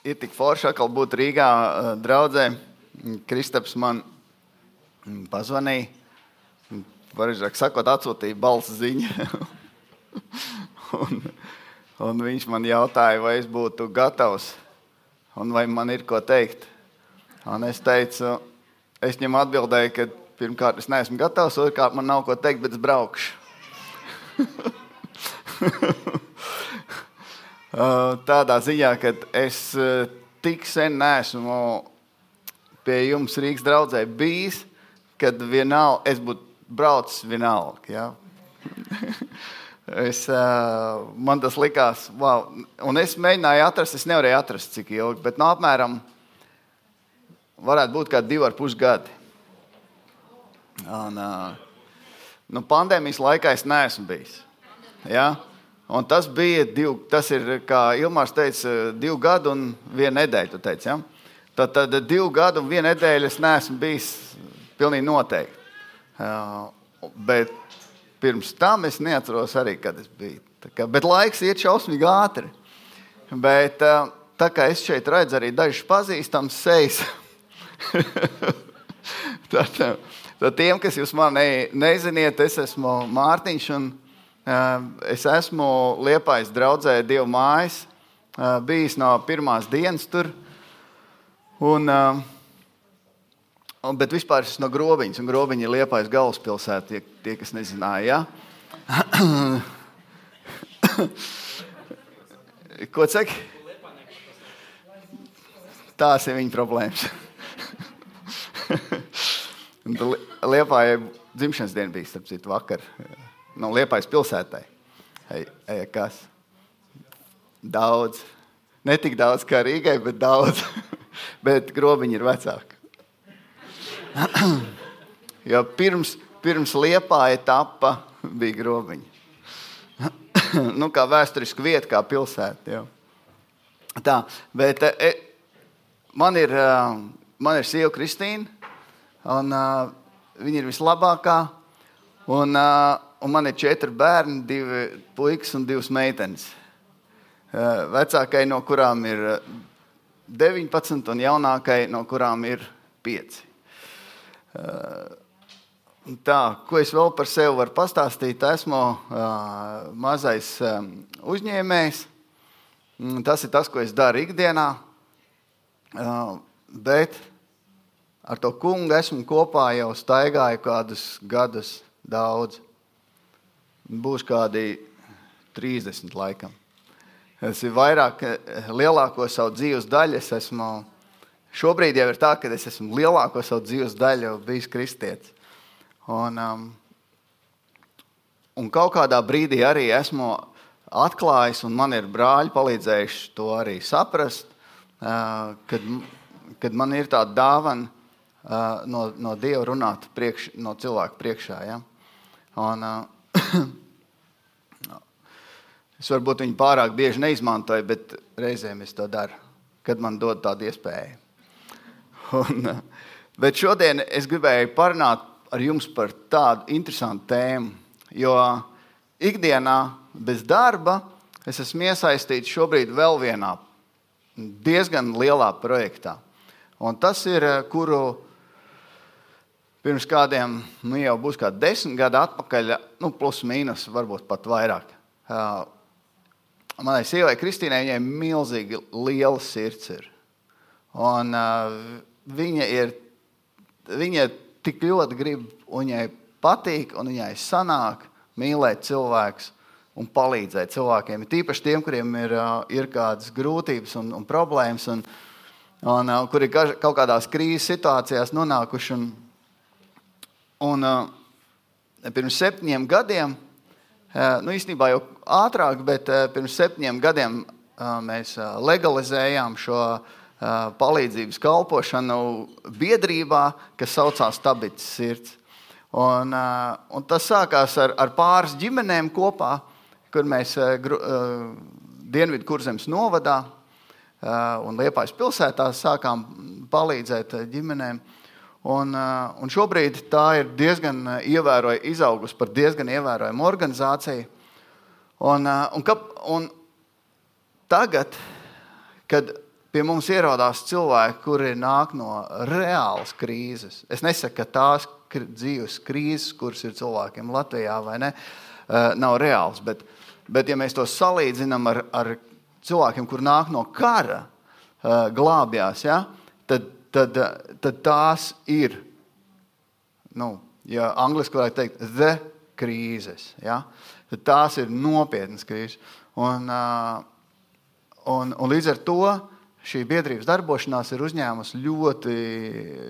Ir tik forši atkal būt Rīgā eh, draudzē. Kristaps man pazvanīja. Pareizāk sakot, atsūtīja balss ziņu. un, un viņš man jautāja, vai es būtu gatavs un vai man ir ko teikt. Un es teicu, es viņam atbildēju, ka pirmkārt es neesmu gatavs, otrkārt man nav ko teikt, bet es braukšu. Tādā ziņā, ka es tik sen neesmu pie jums Rīgas draudzē bijis, kad vienalga, es būtu braucis vienalga. Ja? es, man tas likās, wow. un es mēģināju atrast, es nevarēju atrast, cik ilgi, bet no nu, apmēram varētu būt kā divi ar pus gadi. Un, nu, pandēmijas laikā es neesmu bijis. Ja? Un tas bija divi, tas ir, kā Ilmārs teica, divi gadi un viena nedēļa. Teici, ja? tad, tad divi gadi un viena nedēļa es neesmu bijis pilnīgi noteikti. Uh, bet pirms tam es neatceros arī, kad es biju. Kā, bet laiks iet šausmīgi ātri. Bet, uh, tā kā es šeit redzu arī dažus pazīstamus sejas, tad, tad tiem, kas jūs mani neziniet, es esmu Mārtiņš. Un, Es esmu Liepais draudzē Dievu mājas, bijis no pirmās dienas tur. Un, bet vispār es esmu no Grobiņas, un Grobiņa ir Liepais galvaspilsēta, tie, tie kas nezināja. Ja? Ko saka? Tās ir viņa problēmas. Liepā ir dzimšanas diena bija, starp citu, vakar no Liepājas pilsētai. Ei, ei, kas? Daudz. Ne tik daudz kā Rīgai, bet daudz. bet grobiņi ir vecāki. jo pirms, pirms Liepāja tapa bija grobiņi. nu, kā vēsturiska vieta, kā pilsēta. Jau. Tā, bet e, man ir, man ir sieva Kristīna, un uh, viņa ir vislabākā. Un, uh, un man ir četri bērni, divi puikas un divas meitenes. Eh, vecākai no kurām ir 19, eh, un jaunākai no kurām ir 5. Eh, tā, ko es vēl par sevi varu pastāstīt? Esmu mazais uzņēmējs. Mm, tas ir tas, ko es daru ikdienā. Bet ar to kungu esmu kopā jau staigāju kādus gadus daudz. Būs kādi 30 laikam. Es ir vairāk, lielāko savu dzīves daļu. Es esmu, šobrīd jau ir tā, ka es esmu lielāko savu dzīves daļu bijis kristietis. Un, um, un kaut kādā brīdī arī esmu atklājis, un man ir brāļi palīdzējuši to arī saprast, uh, kad, kad man ir tāda dāvana uh, no, no Dieva runāt priekš, no cilvēku priekšā. Ja? Un, uh, Es varbūt viņu pārāk bieži neizmantoju, bet reizēm es to daru, kad man dod tādu iespēju. Un, bet šodien es gribēju parunāt ar jums par tādu interesantu tēmu. Jo ikdienā bez darba es esmu iesaistīts šobrīd vēl vienā diezgan lielā projektā. Un tas ir, kuru pirms kādiem, nu jau būs kā desmit gadi atpakaļ, nu, plus mīnus, varbūt pat vairāk manai sievai Kristīnai viņai milzīgi liela sirds ir. Un, uh, viņa ir viņa tik ļoti grib, un viņai patīk, un viņai sanāk mīlēt cilvēkus un palīdzēt cilvēkiem. Tīpaši tiem, kuriem ir, uh, ir kādas grūtības un, un problēmas, un, un uh, kuri kaut kādās krīzes situācijās nonākuši. Un, un, uh, pirms septiņiem gadiem Eh, nu, īstenībā jau ātrāk, bet eh, pirms septiņiem gadiem mēs legalizējām šo palīdzības kalpošanu biedrībā, kas saucās Tabits Sirds. Un, un tas sākās ar, ar pāris ģimenēm kopā, kur mēs Dienvidu kurzemes novadā un Liepājas pilsētā sākām palīdzēt ģimenēm. Un, uh, un šobrīd tā ir diezgan uh, ievērojama, izaugusi par diezgan ievērojamu organizāciju. Un, uh, un, kap, un tagad, kad pie mums ierodās cilvēki, kuri nāk no reālas krīzes. Es nesaku, ka tās dzīves krīzes, kuras ir cilvēkiem Latvijā ne, eh, nav reāls. Bet, bet ja mēs to salīdzinām ar, ar cilvēkiem, kur nāk no kara, eh, glābjās, ja, tad, tad, tad tās ir, nu, ja angliski varētu teikt, the krīzes. Ja, tad tās ir nopietnas krīzes. Un, un, un līdz ar to šī biedrības darbošanās ir uzņēmusi ļoti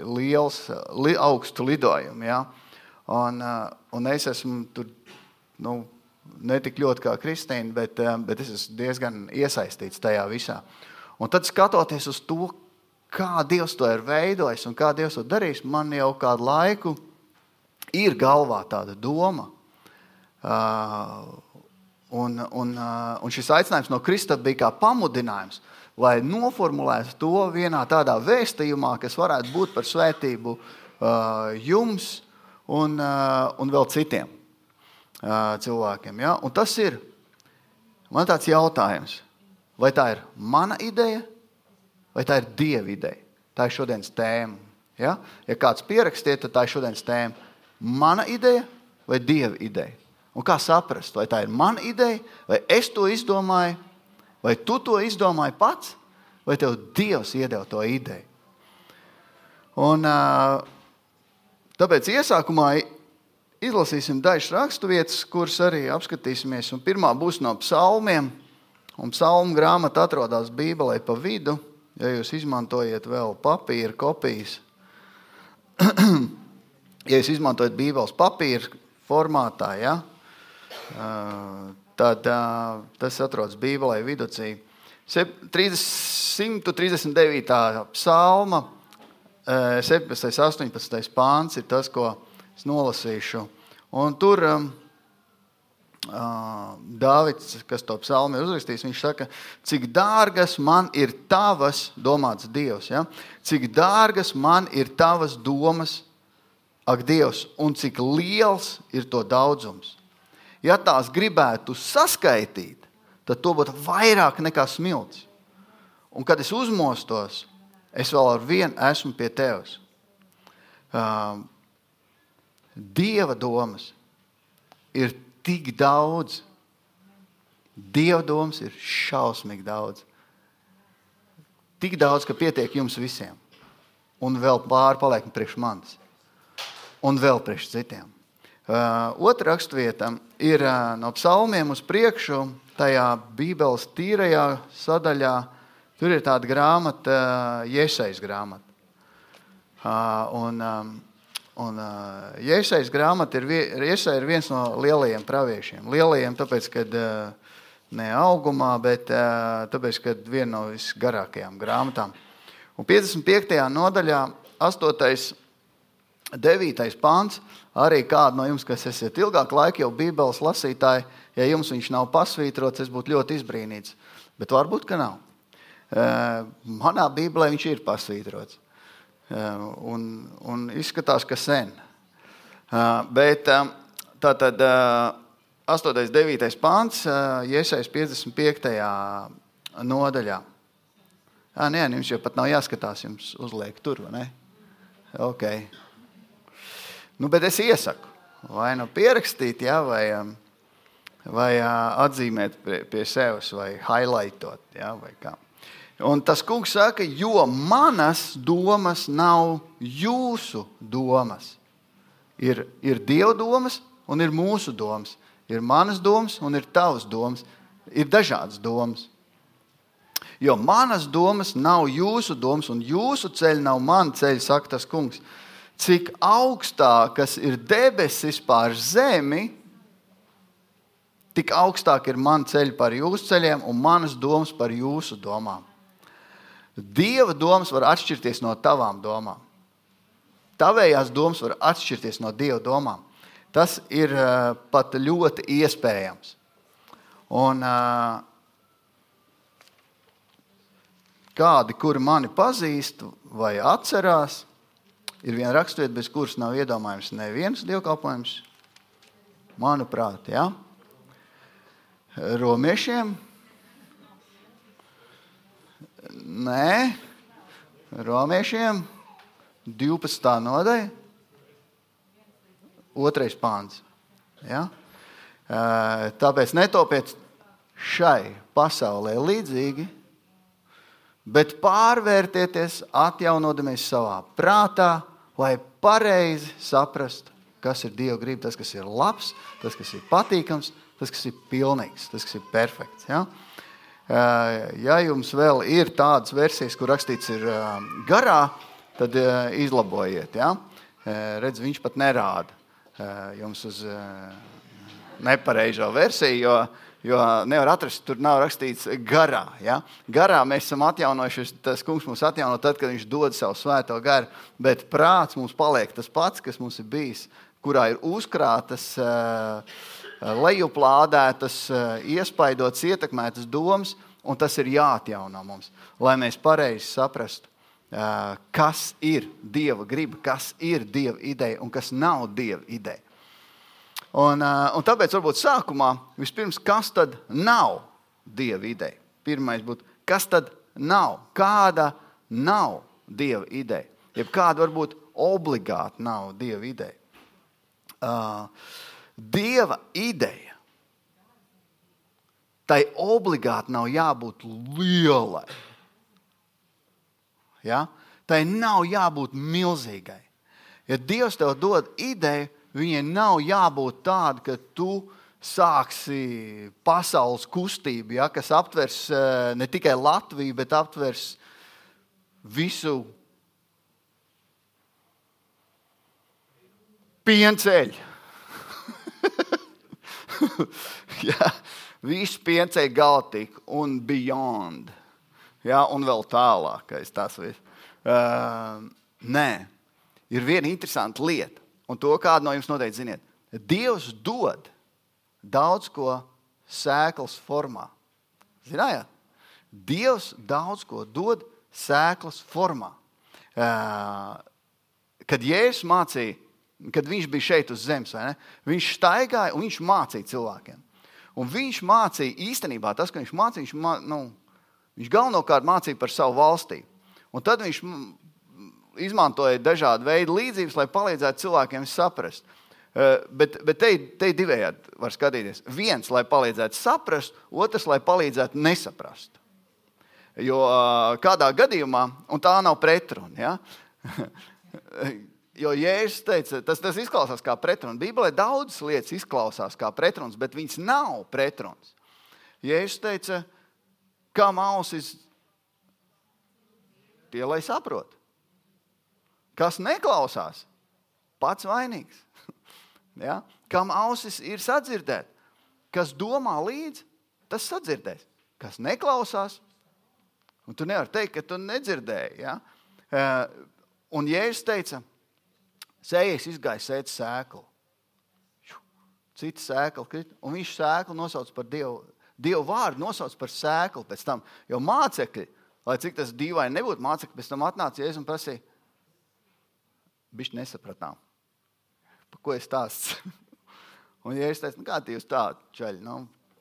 liels, li, augstu lidojumu. Ja? Un, un es esmu tur nu, ne tik ļoti kā Kristīna, bet, bet es esmu diezgan iesaistīts tajā visā. Un tad skatoties uz to, kā Dievs to ir veidojis un kā Dievs to darīs, man jau kādu laiku ir galvā tāda doma. Uh, un, un, uh, un šis aicinājums no Krista bija kā pamudinājums lai noformulētu to vienā tādā vēstījumā, kas varētu būt par svētību uh, jums un, uh, un vēl citiem uh, cilvēkiem. Ja? Un tas ir man tāds jautājums, vai tā ir mana ideja vai tā ir dieva ideja. Tā ir šodienas tēma. Ja, ja kāds pierakstīja, tad tā ir šodienas tēma. Mana ideja vai dieva ideja? Un kā saprast, vai tā ir mana ideja, vai es to izdomāju, Vai tu to izdomāji pats, vai tev Dievs iedeva to ideju? Un, tāpēc iesākumā izlasīsim dažas raksturvietas, kuras arī apskatīsimies. Un pirmā būs no psalmiem. Un psalmu grāmata atrodas Bībelē pa vidu. Ja jūs izmantojat vēl papīra kopijas, ja jūs izmantojat Bībeles papīra formātā, ja, tad tas atrodas Bībelē viducī. 139. psalma, 17. un 18. pāns ir tas, ko es nolasīšu. Un tur um, Dāvids, kas to psalmu ir uzrakstījis, viņš saka, cik dārgas man ir tavas, domāts Dievs, ja? cik dārgas man ir tavas domas, ak, Dievs, un cik liels ir to daudzums ja tās gribētu saskaitīt, tad to būtu vairāk nekā smilts. Un kad es uzmostos, es vēl ar vienu esmu pie tevis. Uh, Dieva domas ir tik daudz. Dieva domas ir šausmīgi daudz. Tik daudz, ka pietiek jums visiem. Un vēl pāri paliek priekš manis. Un vēl priekš citiem. Uh, otra raksturvieta ir uh, no psalmiem uz priekšu, tajā Bībeles tīrajā sadaļā. Tur ir tāda grāmata, uh, Iesaistīta grāmata. Un, um, un Iesaistīta grāmata ir, Iesai ir viens no lielajiem praviešiem. Lielajiem, tāpēc, ka ne augumā, bet tāpēc, ka viena no visgarākajām grāmatām. Un 55. nodaļā, 8. 9. pāns Arī kādi no jums, kas esat ilgāku laiku jau Bībeles lasītāji, ja jums viņš nav pasvītrots, es būtu ļoti izbrīnīts. Bet varbūt, ka nav. Manā Bībelē viņš ir pasvītrots. Un, un izskatās, ka sen. Bet tā tad 8. un 9. pāns, iesaistās 55. nodaļā. Jā, nē, jums jau pat nav jāskatās, jums uzliek tur, vai ne? Okay. Nu, bet es iesaku, vai nu pierakstīt, ja, vai, vai atzīmēt pie, pie sevis, vai highlightot. Ja, vai kā. Un tas kungs saka, jo manas domas nav jūsu domas. Ir, ir Dieva domas un ir mūsu domas. Ir manas domas un ir tavas domas. Ir dažādas domas. Jo manas domas nav jūsu domas, un jūsu ceļi nav mani ceļi, saka tas kungs cik augstākas ir debesis pār zemi, tik augstāk ir man ceļi par jūsu ceļiem un manas domas par jūsu domām. Dieva domas var atšķirties no tavām domām. Tavējās domas var atšķirties no Dieva domām. Tas ir uh, pat ļoti iespējams. Un, uh, kādi, kuri mani pazīst vai atcerās, ir viena raksturvieta, bez kuras nav iedomājams neviens dievkalpojums. Manuprāt, ja? romiešiem Nē, romiešiem 12. nodaļa, 2. pāns. Ja? Tāpēc netopiet šai pasaulē līdzīgi, bet pārvērtieties, atjaunoties savā prātā, lai pareizi saprastu, kas ir Dieva griba, tas, kas ir labs, tas, kas ir patīkams, tas, kas ir pilnīgs, tas, kas ir perfekts. Ja, ja jums vēl ir tādas versijas, kur rakstīts ir garā, tad izlabojiet. Ja? Redz, viņš pat nerāda jums uz nepareizo versiju, jo Jo nevar atrast, tur nav rakstīts garā. Ja? Garā mēs esam atjaunojušies. Tas kungs mums atjauno tad, kad viņš dod savu svēto garu. Bet prāts mums paliek tas pats, kas mums ir bijis, kurā ir uzkrātas, eh, lejuplādētas, eh, iespaidotas, ietekmētas domas, un tas ir jāatjauno mums, lai mēs pareizi saprastu, eh, kas ir Dieva griba, kas ir Dieva ideja un kas nav Dieva ideja. Un, un tāpēc varbūt sākumā vispirms, kas tad nav dieva ideja? Pirmais būtu, kas tad nav? Kāda nav dieva ideja? Jeb kāda varbūt obligāti nav dieva ideja? Uh, dieva ideja. Tai obligāti nav jābūt lielai. Ja? Tai nav jābūt milzīgai. Ja Dievs tev dod ideju, Viņai nav jābūt tādai, ka tu sāksi pasaules kustību, ja, kas aptvers eh, ne tikai Latviju, bet aptvers visu pienceļu. ja, visu pienceļu galtiku un beyond. Ja, un vēl tālākais tas viss. Uh, nē, ir viena interesanta lieta un to kādu no jums noteikti ziniet. Dievs dod daudz ko sēklas formā. Zinājāt? Dievs daudz ko dod sēklas formā. Kad Jēzus mācīja, kad viņš bija šeit uz zemes, viņš staigāja un viņš mācīja cilvēkiem. Un viņš mācīja īstenībā tas, ka viņš mācīja, viņš, mā, nu, viņš galvenokārt mācīja par savu valstību. Un tad viņš izmantoja dažādu veidu līdzības, lai palīdzētu cilvēkiem saprast. Eh, bet, bet te, te divējādi var skatīties. Viens, lai palīdzētu saprast, otrs, lai palīdzētu nesaprast. Jo eh, kādā gadījumā, un tā nav pretruna, ja? jo Jēzus teica, tas, tas izklausās kā pretruns. Bībelē daudzas lietas izklausās kā pretruns, bet viņas nav pretruns. Jēzus teica, kā ausis tie, lai saprotu. Kas neklausās, pats vainīgs. ja? Kam ausis ir sadzirdēt, kas domā līdzi, tas sadzirdēs. Kas neklausās, un tu nevari teikt, ka tu nedzirdēji. Ja? Uh, un Jēzus teica, sējies izgāja sēt sēklu. Cita sēkla krita, un viņš sēklu nosauc par Dievu. Dievu vārdu nosauc par sēklu pēc tam. Jo mācekļi, lai cik tas dīvaini nebūtu, mācekļi pēc tam atnāca Jēzus un prasīja, Bišķi nesapratām, par ko es stāstu. un, ja es teicu, nu, kādi jūs tādi čaļi, nu,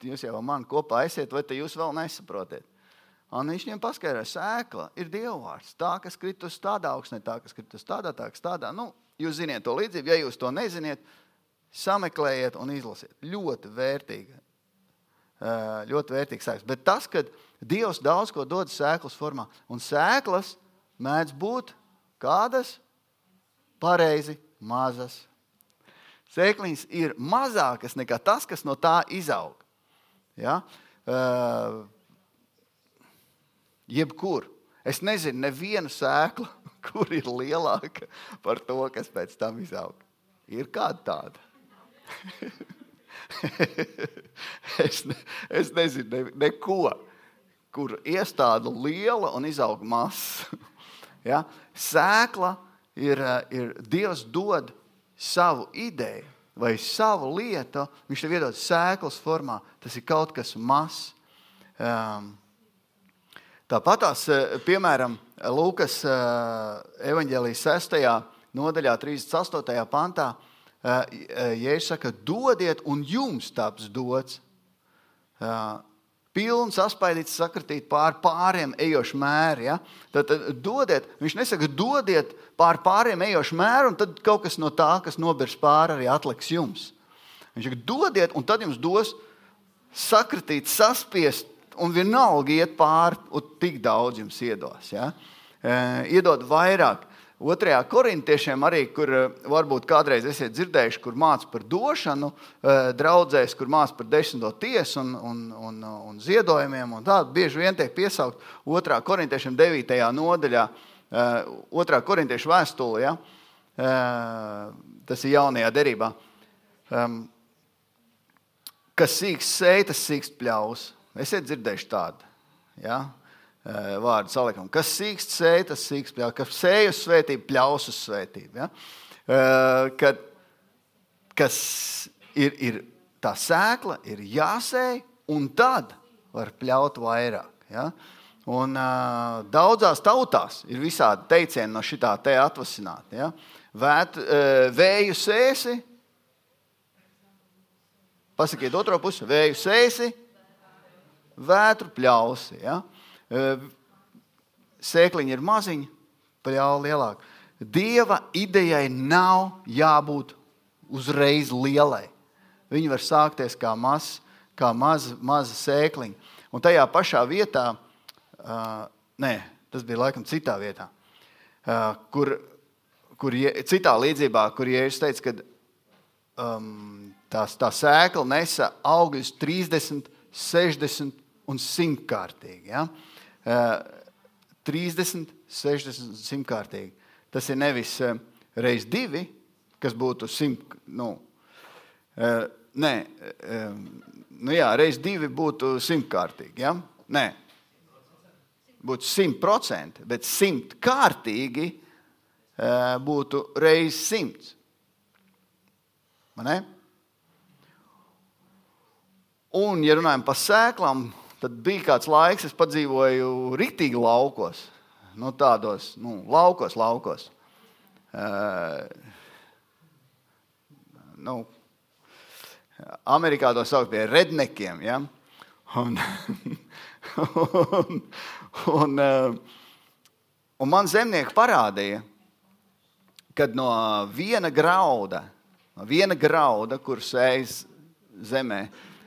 jūs jau ar mani kopā esiet, vai jūs vēl nesaprotiet? Un viņš viņiem paskaidroja, sēkla ir dievvvārds. Tā, kas krīt uz tādā augsnē, tā, kas krīt uz tādā, tā, kas tādā. Nu, jūs ziniet to līdzību, ja jūs to neziniet, sameklējiet un izlasiet. Ļoti vērtīgi. Ļoti vērtīgs sēkls. Bet tas, ka Dievs daudz ko dod sēklas formā, un sēklas mēdz būt kādas pareizi mazas. Sēkliņas ir mazākas nekā tas, kas no tā izaug. Ja? Uh, jebkur. Es nezinu, nevienu sēklu, kur ir lielāka par to, kas pēc tam izaug. Ir kāda tāda. es, ne, es nezinu, ne, neko, kur iestāda liela un izaug mazs. ja? Sēkla ir, eh, ir Dievs dod savu ideju vai savu lietu, viņš tev iedod sēklas formā. Tas ir kaut kas mazs. Um, Tāpat tās, eh, piemēram, Lūkas eh, evanģēlijas 6. nodaļā, 38. pantā, Jēzus saka, dodiet, un jums taps dots. pilns, aspaidīts, sakritīt pār pāriem ejošu mēru. Ja? Tad, tad dodiet, viņš nesaka, dodiet pār pāriem ejošu mēru, un tad kaut kas no tā, kas nobirs pāri, arī atliks jums. Viņš saka, dodiet, un tad jums dos sakritīt, saspiest, un vienalga iet pāri, un tik daudz jums iedos. Ja? E, iedod vairāk. Otrajā korintiešiem arī, kur eh, varbūt kādreiz esat dzirdējuši, kur māca par došanu, eh, draudzēs, kur māca par desmito tiesu un, un, un, un ziedojumiem. Un tā bieži vien tiek piesaukt otrā korintiešiem 9. nodaļā, otrā korintiešu vēstulē. Ja? Tas ir jaunajā derībā. Kas sīks sēž, tas sīks pļaus. Esat dzirdējuši tādu. Ja? Eh, vārdu salikam. Kas sīkst sēž, tas sīkst pļaus. Kas sēž uz svētību, pļaus uz svētību. Ja? Eh, kad, kas ir, ir tā sēkla, ir jāsēj, un tad var pļaut vairāk. Ja? Un, uh, daudzās tautās ir visādi teicieni no šitā te atvasināti. Ja? Vēt, uh, vēju sēsi, pasakiet otro pusi, vēju sēsi, vētru pļausi. Ja? Sēkliņa ir maziņa, pļāva lielāka. Dieva idejai nav jābūt uzreiz lielai. Viņa var sākties kā, maz, kā maza, maza sēkliņa. Un tajā pašā vietā, uh, nē, tas bija laikam citā vietā, uh, kur, kur citā līdzībā, kur Jēzus teica, ka um, tā, tā sēkla nesa augļus 30, 60 un 100 kārtīgi. Ja? Uh, 30, 60, 100 kārtīgi. Tas ir nevis reizes divi, kas būtu 100. Nu, nē, nu jā, reizes divi būtu 100 kārtīgi. Ja? Nē, būtu 100%, bet 100 kārtīgi būtu reizes 100. Un, ja runājam par sēklām, Tad bija kāds laiks, es padzīvoju rītīgi laukos. Nu, tādos nu, laukos, laukos. Uh, nu, Amerikā to sauc par rednekiem. Ja? Un, un, un, uh, un man zemnieki parādīja, ka no viena grauda, no viena grauda kur sēž zemē,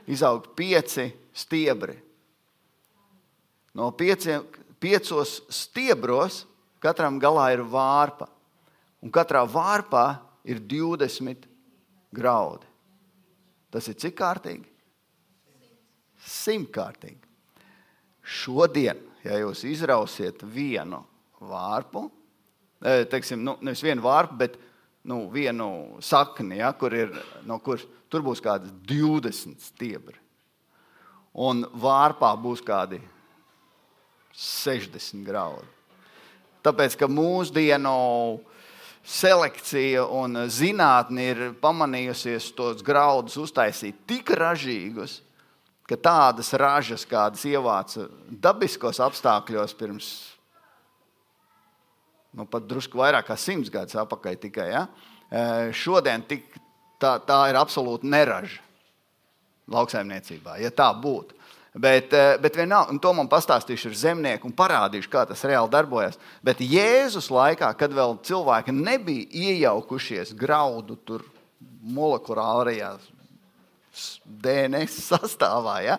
izaug pieci stiebri. No pieciem, piecos stiebros katram galā ir vārpa, un katrā vārpā ir 20 graudi. Tas ir cik kārtīgi? Simtkārtīgi. Šodien, ja jūs izrausiet vienu vārpu, e, teiksim, nu, nevis vienu vārpu, bet nu, vienu sakni, ja, kur ir, no kuras tur būs kādi 20 stiebri. Un vārpā būs kādi 60 graudi. Tāpēc, ka mūsdienu selekcija un zinātnē ir pamanījusies tos graudus uztaisīt tik ražīgus, ka tādas ražas, kādas ievāca dabiskos apstākļos pirms nu, pat drusku vairāk kā simts gadus atpakaļ, tikai, ja? šodien tik, tā, tā ir absolūti neraža lauksaimniecībā, ja tā būtu. Bet, eh, bet vienalga, un to man pastāstīšu ar zemnieku un parādīšu, kā tas reāli darbojas. Bet Jēzus laikā, kad vēl cilvēki nebija iejaukušies graudu molekulārajā DNS sastāvā, ja,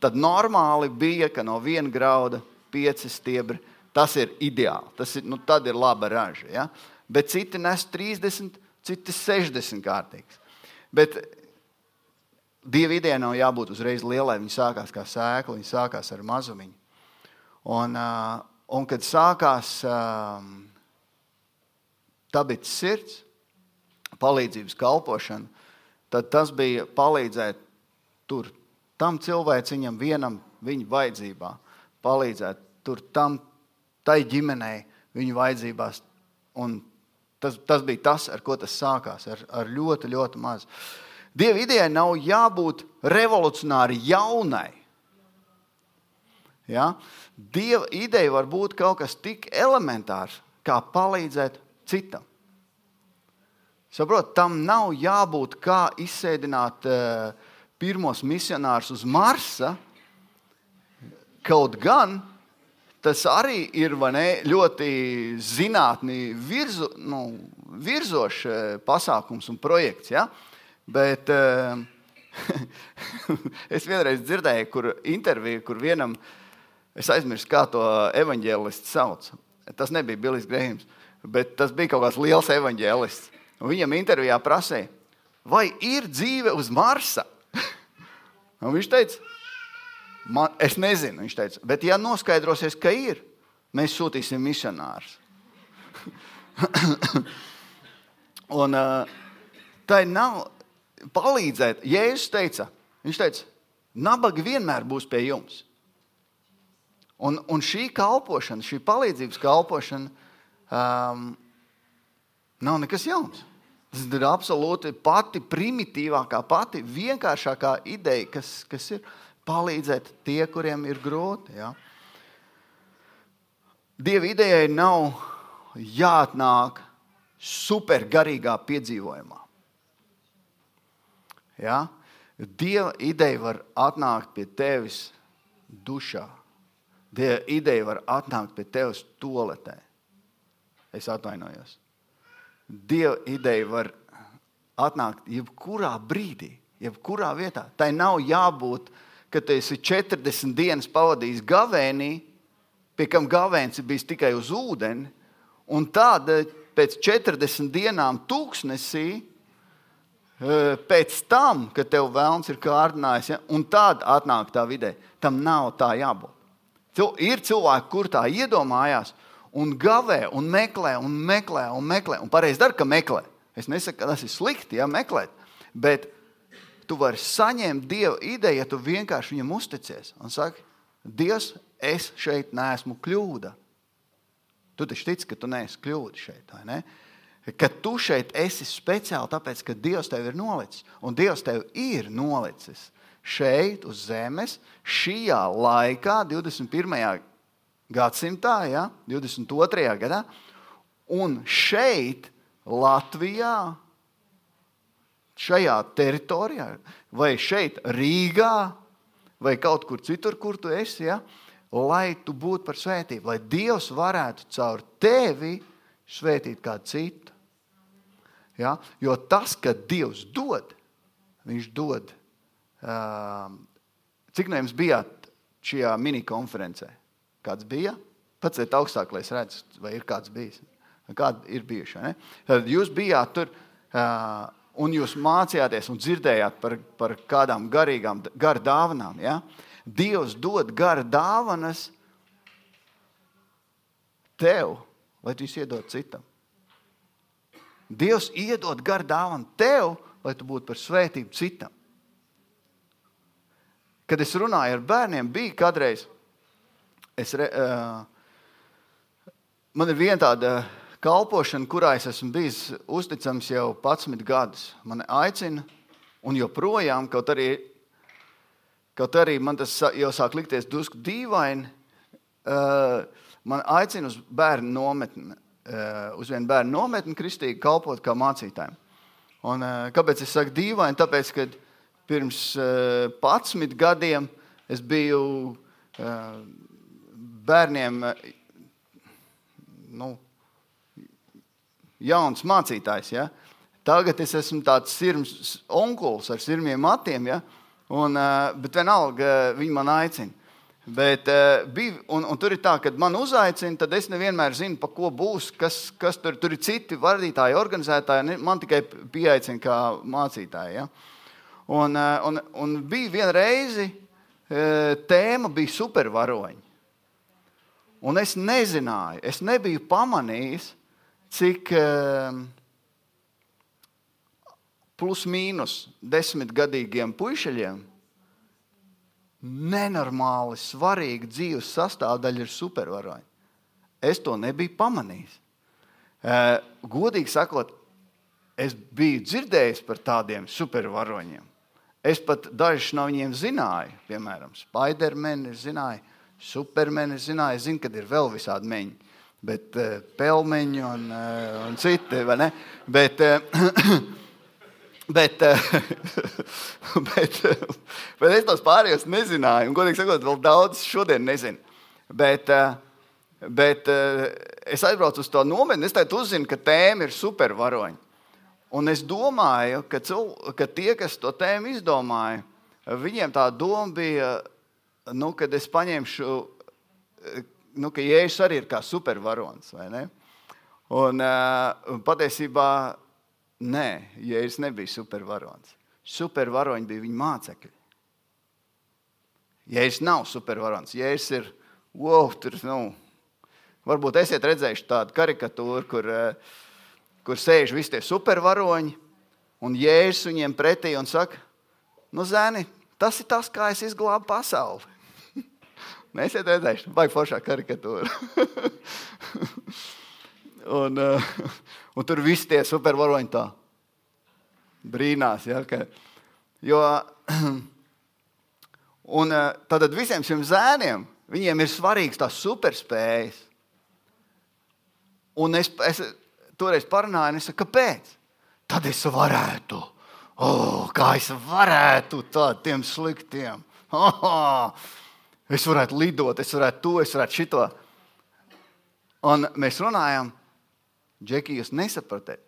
tad normāli bija, ka no viena grauda pieci stiebri. Tas ir ideāli. Tas ir, nu, tad ir laba raža. Ja? Bet citi nes 30, citi 60 kārtīgs. Bet Dieva idejai nav jābūt uzreiz lielai. Viņa sākās kā sēkla, viņa sākās ar mazumiņu. Un, uh, un kad sākās um, tabits sirds, palīdzības kalpošana, tad tas bija palīdzēt tur tam cilvēciņam, vienam viņa vajadzībā, palīdzēt tur tam, tai ģimenei viņa vajadzībās. Un tas, tas bija tas, ar ko tas sākās, ar, ar ļoti, ļoti mazu. Dieva idejai nav jābūt revolucionāri jaunai. Ja? Dieva ideja var būt kaut kas tik elementārs, kā palīdzēt citam. Saprot, tam nav jābūt kā izsēdināt uh, pirmos misionārus uz Marsa, Kaut gan tas arī ir ne, ļoti zinātnī virzo, nu, virzošs eh, pasākums un projekts. Ja? Bet uh, es vienreiz dzirdēju, kur interviju, kur vienam, es aizmirsu, kā to evanģēlistu sauc. Tas nebija Bilijs Grēms, bet tas bija kaut kāds liels evanģēlists. Un viņam intervijā prasīja, vai ir dzīve uz Marsa? Un viņš teica, man, es nezinu, viņš teica, bet ja noskaidrosies, ka ir, mēs sūtīsim misionārus. Un uh, tai nav palīdzēt. Jēzus teica, viņš teica, nabaga vienmēr būs pie jums. Un, un šī kalpošana, šī palīdzības kalpošana um, nav nekas jauns. Tas ir absolūti pati primitīvākā, pati vienkāršākā ideja, kas, kas ir palīdzēt tie, kuriem ir grūti. Ja? Dieva idejai nav jāatnāk supergarīgā piedzīvojumā. Ja? Dieva ideja var atnākt pie tevis dušā. Dieva ideja var atnākt pie tevis toaletē. Es atvainojos. Dieva ideja var atnākt jebkurā brīdī, jebkurā vietā. Tai nav jābūt, ka tu esi 40 dienas pavadījis gavēnī, pie kam gavēns ir bijis tikai uz ūdeni, un tad pēc 40 dienām tūkstnesī pēc tam, kad tev vēlams ir kārdinājis, ja, un tad atnāk tā vidē. Tam nav tā jābūt. Ir cilvēki, kur tā iedomājās, un gavē, un meklē, un meklē, un meklē. Un pareizi dara, ka meklē. Es nesaku, ka tas ir slikti, ja meklēt. Bet tu vari saņemt Dieva ideju, ja tu vienkārši viņam uzticies un saki, Dievs, es šeit neesmu kļūda. Tu taču tici, ka tu neesi kļūda šeit, vai ne? Ka tu šeit esi speciāli tāpēc, ka Dievs tevi ir nolicis. Un Dievs tevi ir nolicis šeit, uz zemes, šajā laikā, 21. gadsimtā, ja, 22. gadā, un šeit, Latvijā, šajā teritorijā, vai šeit, Rīgā, vai kaut kur citur, kur tu esi, ja, lai tu būtu par svētību, lai Dievs varētu caur tevi svētīt kādu citu. Ja? Jo tas, ka Dievs dod, Viņš dod. Uh, cik no jums bijāt šajā mini-konferencē? Kāds bija? Ir augstāk, lai es redzu, vai ir kāds bijis. Kādi ir bijuši? Ne? Tad jūs bijāt tur. Uh, un jūs mācījāties un dzirdējāt par, par kādām garīgām, garu dāvanām. Ja? Dievs dod garu dāvanas tev, lai tu iedod citam. Dievs iedod garu dāvanu tev, lai tu būtu par svētību citam. Kad es runāju ar bērniem, bija kādreiz, es re, uh, man ir viena tāda kalpošana, kurā es esmu bijis uzticams jau 11 gadus. Man aicina, un joprojām, kaut arī, kaut arī man tas jau sāk likties drusku dīvaini, uh, man aicina uz bērnu nometni. Eh, uz vienu bērnu nometni kristīgi kalpot kā mācītājiem. Un, eh, kāpēc es saku dīvaini? Tāpēc, ka pirms 11 eh, gadiem es biju bērniem nu, jauns mācītājs. Ja? Tagad es esmu tāds sirds onkulis ar sirmiem matiem, ja? un, bet vienalga viņi man aicina. Bet, uh, bija, un, un tur ir tā, ka man uzaicina, tad es nevienmēr zinu, pa ko būs, kas, kas tur, tur ir citi vadītāji, organizētāji. Man tikai pieaicina kā mācītāji. Ja? Un, uh, un, un bija viena reize, uh, tēma bija supervaroņi. Un es nezināju, es nebiju pamanījis, cik plus mīnus desmitgadīgiem puišiem nenormāli svarīga dzīves sastāvdaļa ir supervaroņi. Es to nebiju pamanījis. Godīgi sakot, es biju dzirdējis par tādiem supervaroņiem. Es pat dažus no viņiem zināju, piemēram, Spidermanu, zināju, Supermanu, zināju, zinu, kad ir vēl visādi meņi, bet pelmeņi un, un citi. Bet, Bet, bet, bet es tos pārējos nezināju. Un, godīgi sakot, vēl daudz šodien nezinu. Bet, bet es aizbraucu uz to nometni. Es tagad uzzinu, ka tēma ir supervaroņi. Un es domāju, ka, cil, ka tie, kas to tēmu izdomāja, viņiem tā doma bija, nu, kad es paņemšu, nu, ka Jēzus arī ir kā supervaronis. Un, un patiesībā nē, Jēzus nebija supervaronis. Supervaroņi bija viņa mācekļi. Jēzus nav supervaronis. Jēzus ir, wow, tur, nu, varbūt esat redzējuši tādu karikatūru, kur uh, kur sēž visi tie supervaroņi, un jēzus viņiem pretī un saka, nu, zēni, tas ir tas, kā es izglābu pasauli. Mēs esam redzējuši, vai foršā karikatūra. un, uh, un tur viss tie supervaroņi tā brīnās. Ja, ka, jo, un uh, tad visiem šiem zēniem ir svarīgs tās superspējas. Un es, es, toreiz parunāju, un es saku, kāpēc? Tad es varētu. Oh, kā es varētu tādiem sliktiem. Oh, es varētu lidot, es varētu to, es varētu šito. Un mēs runājam, Džeki, jūs nesaprotat.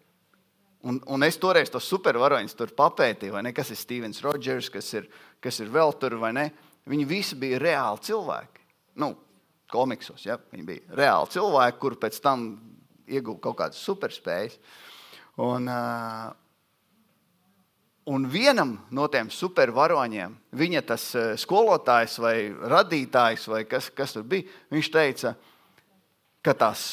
Un, un es toreiz to supervaroņus tur papētīju, vai ne? Kas ir Stevens Rodžers, kas ir, kas ir vēl tur, vai ne? Viņi visi bija reāli cilvēki. Nu, komiksos, ja? viņi bija reāli cilvēki, kur pēc tam ieguva kaut kādas superspējas. Un, uh, un vienam no tiem supervaroņiem, viņa tas skolotājs vai radītājs, vai kas, kas tur bija, viņš teica, ka tas,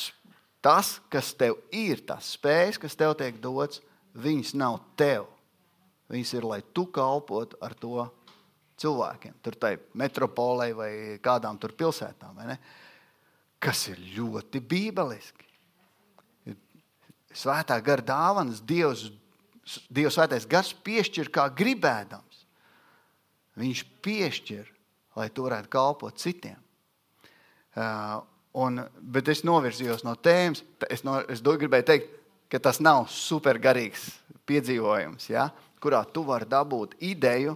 tas, kas tev ir, tas spējas, kas tev tiek dots, viņas nav tev. Viņas ir, lai tu kalpotu ar to cilvēkiem, tur tai metropolē vai kādām tur pilsētām, kas ir ļoti bībeliski svētā gara dāvanas Dievs, Dievs svētais gars piešķir kā gribēdams. Viņš piešķir, lai tu varētu kalpot citiem. Uh, un, bet es novirzījos no tēmas. Es, no, es gribēju teikt, ka tas nav supergarīgs piedzīvojums, ja? kurā tu vari dabūt ideju,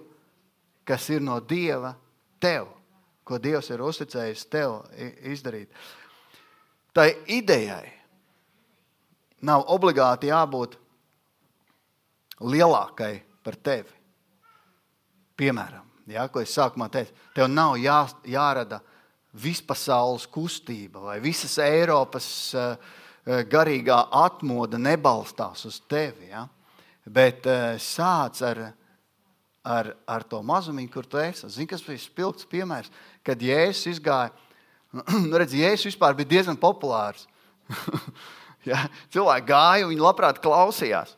kas ir no Dieva tev, ko Dievs ir uzticējis tev izdarīt. Tai idejai nav obligāti jābūt lielākai par tevi. Piemēram, ja, ko es sākumā teicu, tev nav jā, jārada vispasaules kustība vai visas Eiropas uh, garīgā atmoda nebalstās uz tevi. Ja? Bet uh, sāc ar, ar, ar to mazumiņu, kur tu esi. Zini, kas bija spilgts piemērs, kad Jēzus izgāja. Nu, redz, Jēzus vispār bija diezgan populārs. Ja? Cilvēki gāja, viņi labprāt klausījās.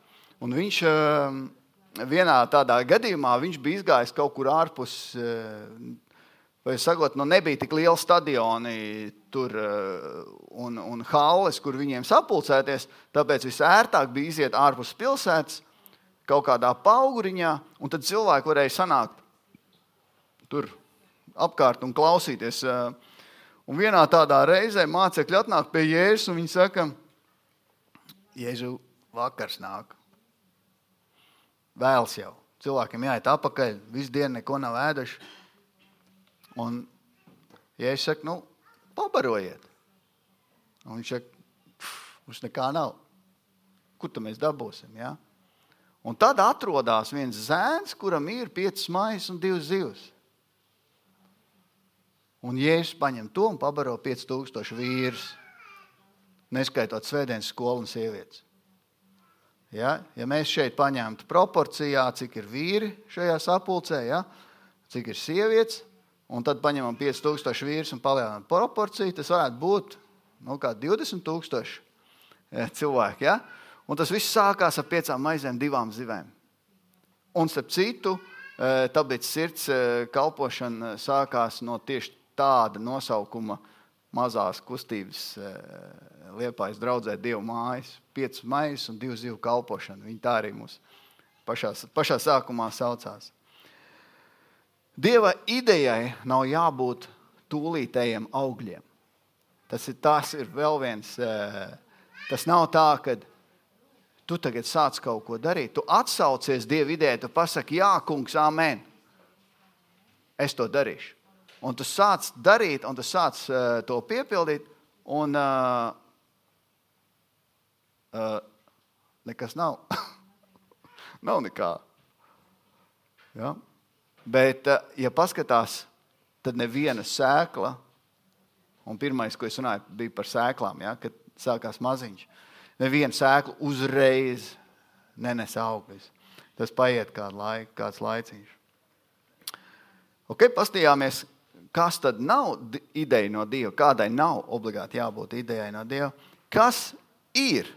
Un viņš vienā tādā gadījumā bija izgājis kaut kur ārpus. Vai sagot, nu nebija tik liela stadioni tur, eh, un, un halles, kur viņiem sapulcēties. Tāpēc visērtāk bija iziet ārpus pilsētas, kaut kādā pauguriņā, un tad cilvēki varēja sanākt tur apkārt un klausīties. Eh. Un vienā tādā reizē mācekļi atnāk pie Jēzus un viņi saka, Jēzu vakars nāk. Vēls jau. Cilvēkiem jāiet atpakaļ, visu dienu neko nav ēduši. Un ja es saku, nu, pabarojiet. Un viņš saka, mums nekā nav. Kur tad mēs dabūsim? Ja? Un tad atrodas viens zēns, kuram ir piecas maijas un divas zivs. Un Jēzus paņem to un pabaro 5000 vīrus neskaitot svētdienas skolu un sievietes. Ja, ja mēs šeit paņemtu proporcijā, cik ir vīri šajā sapulcē, ja, cik ir sievietes, un tad paņemam 5000 vīrus un palielinām proporciju, tas varētu būt nu, 20,000 ja, cilvēki. Ja? Un tas viss sākās ar piecām maizēm, divām zivēm. Un, starp citu, e, tāpēc sirds e, kalpošana sākās no tieši tāda nosaukuma mazās kustības Liepājas draudzē divu mājas, piecas maijas un divu zivu kalpošanu. Viņi tā arī mūs pašā, pašā sākumā saucās. Dieva idejai nav jābūt tūlītējiem augļiem. Tas ir, tas ir vēl viens. Eh, tas nav tā, ka tu tagad sāc kaut ko darīt. Tu atsaucies Dieva idejai, tu pasaki, jā, kungs, amen. Es to darīšu. Un tu sāc darīt, un tu sāc uh, to piepildīt, un uh, uh, nekas nav. nav nekā. Ja? Bet, uh, ja paskatās, tad neviena sēkla, un pirmais, ko es runāju, bija par sēklām, ja? kad sākās maziņš. Neviena sēkla uzreiz nenes augļus. Tas paiet kādu laiku, kāds laiciņš. Ok, pastījāmies, kas tad nav ideja no Dieva, kādai nav obligāti jābūt idejai no Dieva. Kas ir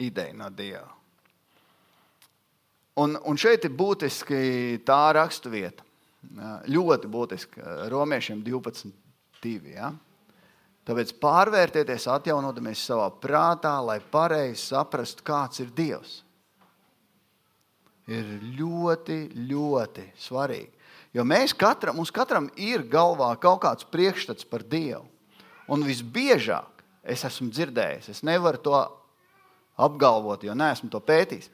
ideja no Dieva? Un, un šeit ir būtiski tā raksturvieta. Ļoti būtiski romiešiem 12.2. Ja? Tāpēc pārvērtieties, atjaunoties savā prātā, lai pareizi saprastu, kāds ir Dievs. Ir ļoti, ļoti svarīgi. Jo mēs katram, mums katram ir galvā kaut kāds priekšstats par Dievu. Un visbiežāk es esmu dzirdējis, es nevaru to apgalvot, jo neesmu to pētījis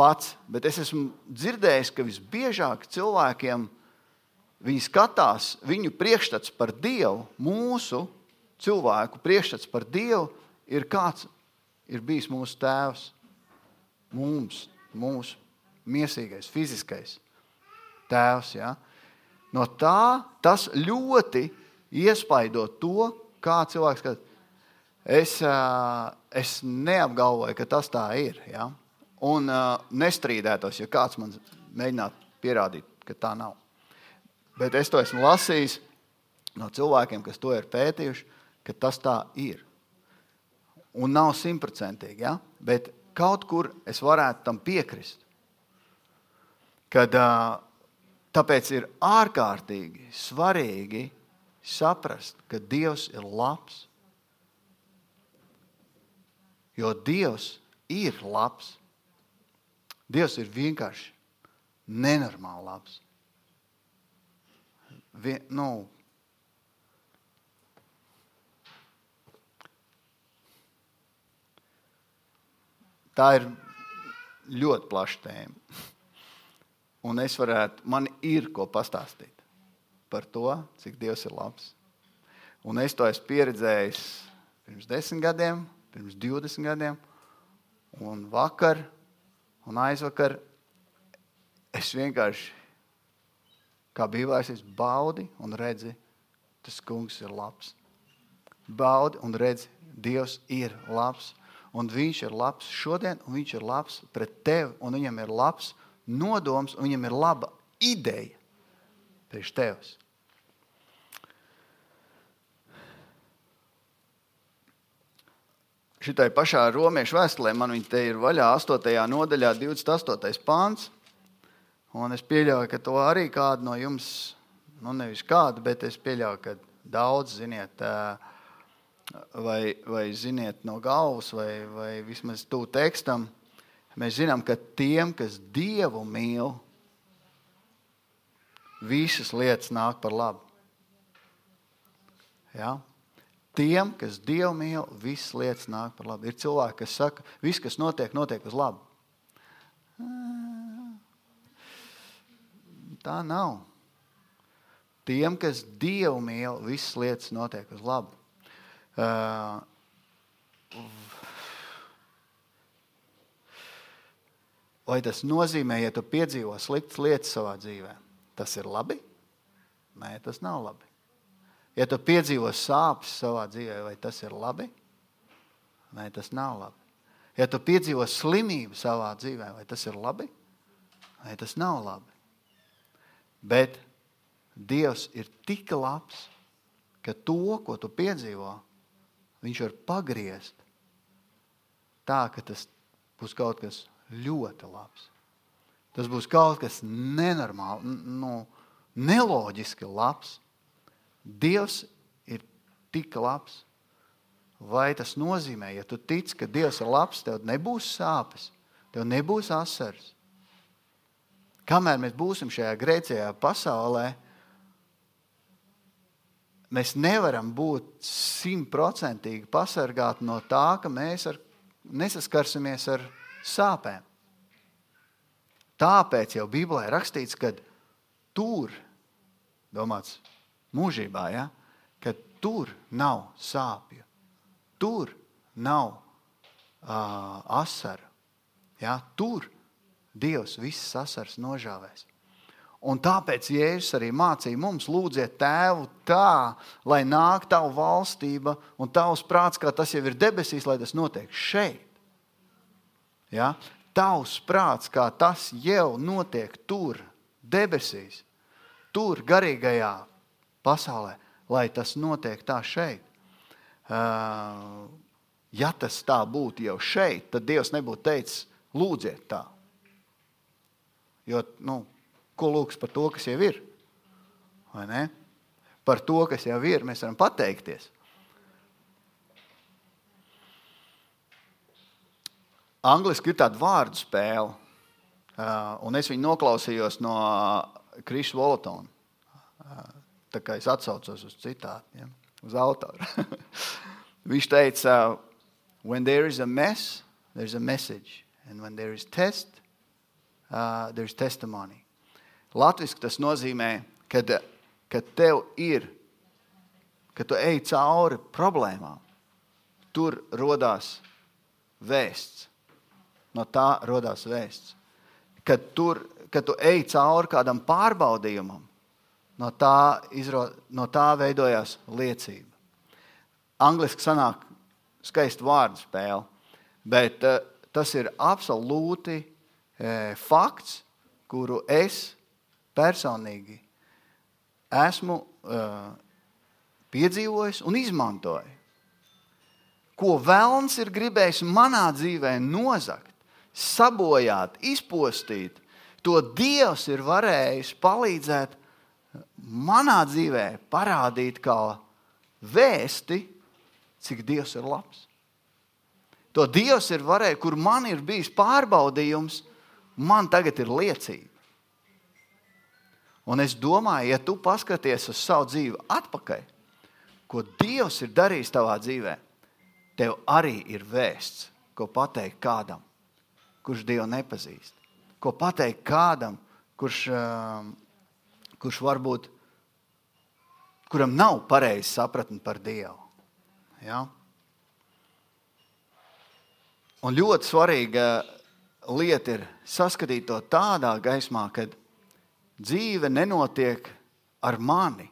pats, bet es esmu dzirdējis, ka visbiežāk cilvēkiem viņi skatās, viņu priekšstats par Dievu, mūsu cilvēku priekšstats par Dievu ir kāds ir bijis mūsu tēvs, mums, mūsu miesīgais, fiziskais tēvs. Ja? No tā tas ļoti iespaido to, kā cilvēks skatās. Es, es neapgalvoju, ka tas tā ir. Ja? Un nestrīdētos, ja kāds man mēģinātu pierādīt, ka tā nav. Bet es to esmu lasījis no cilvēkiem, kas to ir pētījuši, ka tas tā ir. Un nav simtprocentīgi, ja? bet kaut kur es varētu tam piekrist. Kad uh, Tāpēc ir ārkārtīgi svarīgi saprast, ka Dievs ir labs. Jo Dievs ir labs. Dievs ir vienkārši nenormāli labs. Vien, nu, tā ir ļoti plaša tēma. Un es varētu, man ir ko pastāstīt par to, cik Dievs ir labs. Un es to esmu pieredzējis pirms desmit gadiem, pirms 20 gadiem, un vakar un aizvakar. Es vienkārši, kā bija vairs, baudi un redzi, tas kungs ir labs. Baudi un redzi, Dievs ir labs. Un viņš ir labs šodien, un viņš ir labs pret tevi, un viņam ir labs nodoms, un viņam ir laba ideja priekš tevis. Šitai pašā romiešu vēstulē man viņa te ir vaļā 8. nodaļā, 28. pāns. Un es pieļauju, ka to arī kādu no jums, nu nevis kādu, bet es pieļauju, ka daudz ziniet, vai, vai ziniet no galvas, vai, vai vismaz tuvu tekstam. Mēs zinām, ka tiem, kas Dievu mīl, visas lietas nāk par labu. Ja? Tiem, kas Dievu mīl, visas lietas nāk par labu. Ir cilvēki, kas saka, ka viss, kas notiek, notiek uz labu. Tā nav. Tiem, kas Dievu mīl, visas lietas notiek uz labu. Uh, Vai tas nozīmē, ja tu piedzīvo sliktas lietas savā dzīvē, tas ir labi? Nē, tas nav labi. Ja tu piedzīvo sāpes savā dzīvē, vai tas ir labi? Nē, tas nav labi. Ja tu piedzīvo slimību savā dzīvē, vai tas ir labi? Nē, tas nav labi. Bet Dievs ir tik labs, ka to, ko tu piedzīvo, Viņš var pagriezt tā, ka tas būs kaut kas ļoti labs. Tas būs kaut kas nenormāli, nu, neloģiski labs. Dievs ir tik labs. Vai tas nozīmē, ja tu tici, ka Dievs ir labs, tev nebūs sāpes, tev nebūs asaras? Kamēr mēs būsim šajā grēcīgajā pasaulē, mēs nevaram būt simtprocentīgi pasargāti no tā, ka mēs ar nesaskarsimies ar sāpēm. Tāpēc jau Bībelē rakstīts, ka tur, domāts mūžībā, ja, ka tur nav sāpju, tur nav uh, asaru. Ja, tur Dievs visas asaras nožāvēs. Un tāpēc Jēzus arī mācīja mums, lūdziet tēvu tā, lai nāk tava valstība un tavs prāts, kā tas jau ir debesīs, lai tas notiek šeit. Ja? Tavs prāts, kā tas jau notiek tur, debesīs, tur, garīgajā pasaulē, lai tas notiek tā šeit. Ja tas tā būtu jau šeit, tad Dievs nebūtu teicis, lūdziet tā. Jo, nu, ko lūgs par to, kas jau ir. Par to, kas jau ir, mēs varam pateikties. Angliski ir tāda vārdu spēle, un es viņu noklausījos no Krista Volotona. Tā kā es atsaucos uz citātu, ja, uz autoru. Viņš teica, when there is a mess, there's a message. And when there is test, uh, there's testimony. Latvijas tas nozīmē, ka kad tev ir, kad tu ej cauri problēmām, tur radās vēsts. No tā radās vēsts. Kad, tur, kad tu ej cauri kādam pārbaudījumam, no tā, izro, no tā veidojās liecība. Angliski sanāk skaisti vārdu spēle, bet uh, tas ir absolūti uh, fakts, kuru es personīgi esmu uh, piedzīvojis un izmantoju. Ko vēlams ir gribējis manā dzīvē nozagt, sabojāt, izpostīt, to Dievs ir varējis palīdzēt manā dzīvē, parādīt kā vēsti, cik Dievs ir labs. To Dievs ir varējis, kur man ir bijis pārbaudījums, man tagad ir liecība. Un es domāju, ja tu paskaties uz savu dzīvi atpakaļ, ko Dievs ir darījis tavā dzīvē, tev arī ir vēsts, ko pateikt kādam, kurš Dievu nepazīst. Ko pateikt kādam, kurš, um, kurš varbūt kuram nav pareizi sapratni par Dievu. Ja? Un ļoti svarīga lieta ir saskatīt to tādā gaismā, kad dzīve nenotiek ar mani.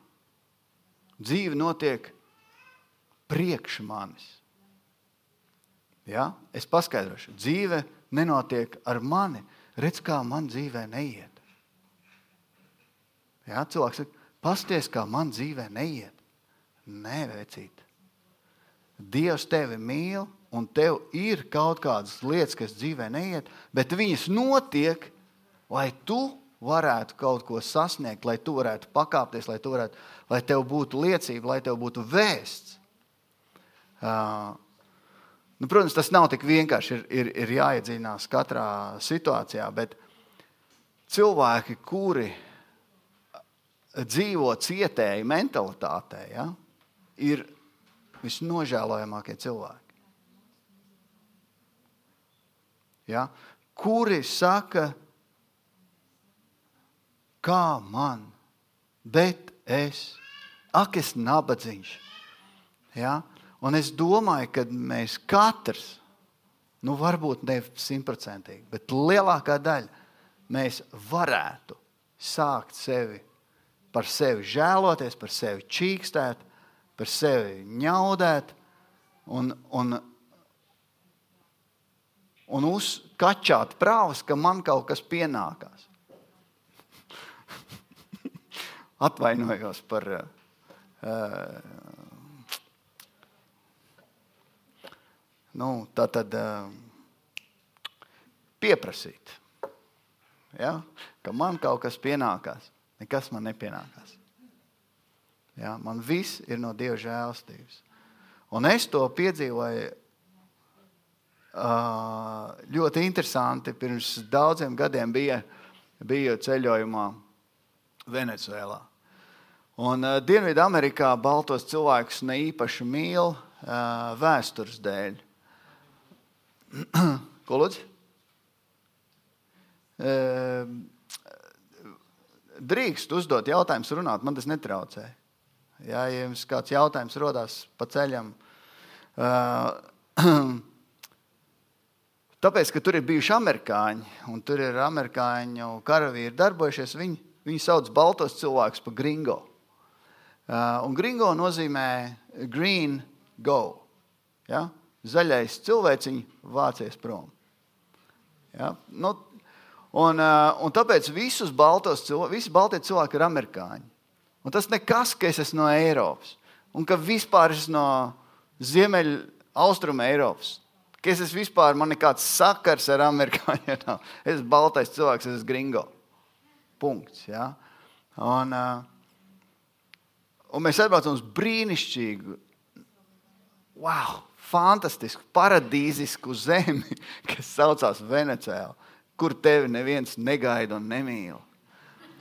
Dzīve notiek priekš manis. Ja? Es paskaidrošu, dzīve nenotiek ar mani. Redz, kā man dzīvē neiet. Ja? Cilvēks saka, pasties, kā man dzīvē neiet. Nē, vecīt. Dievs tevi mīl, un tev ir kaut kādas lietas, kas dzīvē neiet, bet viņas notiek, lai tu varētu kaut ko sasniegt, lai tu varētu pakāpties, lai, varētu, lai tev būtu liecība, lai tev būtu vēsts. Uh, nu, protams, tas nav tik vienkārši. Ir, ir, ir jāiedzīvinās katrā situācijā, bet cilvēki, kuri dzīvo cietēji mentalitātē, ja, ir visnožēlojamākie cilvēki. Ja, kuri saka, ka kā man, bet es, ak, es nabadzīgs. Ja? Un es domāju, ka mēs katrs, nu, varbūt ne simtprocentīgi, bet lielākā daļa mēs varētu sākt sevi par sevi žēloties, par sevi čīkstēt, par sevi ņaudēt un, un, un uzkačāt prāvas, ka man kaut kas pienākās. atvainojos par uh, nu, tā tad uh, pieprasīt, ja? ka man kaut kas pienākās. Nekas man nepienākās. Ja? Man viss ir no Dieva žēlstības. Un es to piedzīvoju uh, ļoti interesanti. Pirms daudziem gadiem bija, biju ceļojumā Venecijā. Un uh, Dienvidamerikā baltos cilvēkus ne īpaši mīl uh, vēstures dēļ. Ko lūdzu? Ehm, drīkst uzdot jautājumus, runāt, man tas netraucē. Ja, ja jums kāds jautājums rodas pa ceļam, tāpēc, ka tur ir bijuši amerikāņi, un tur ir amerikāņu karavīri darbojušies, viņi, viņi sauc baltos cilvēkus par gringo. Un gringo nozīmē green go. Ja? Zaļais cilvēciņš vācies prom. Ja? Nu, un, un tāpēc visus baltos visi baltie cilvēki ir amerikāņi. Un tas nekas, ka es esmu no Eiropas un ka vispār esmu no Ziemeļa austruma Eiropas. Ka es esmu vispār, man nekāds sakars ar amerikāņiem. Es esmu baltais cilvēks, es esmu gringo. Punkts. Ja? Un, un mēs atbraucam uz brīnišķīgu, wow, fantastisku, paradīzisku zemi, kas saucās Venecijā, kur tevi neviens negaida un nemīl.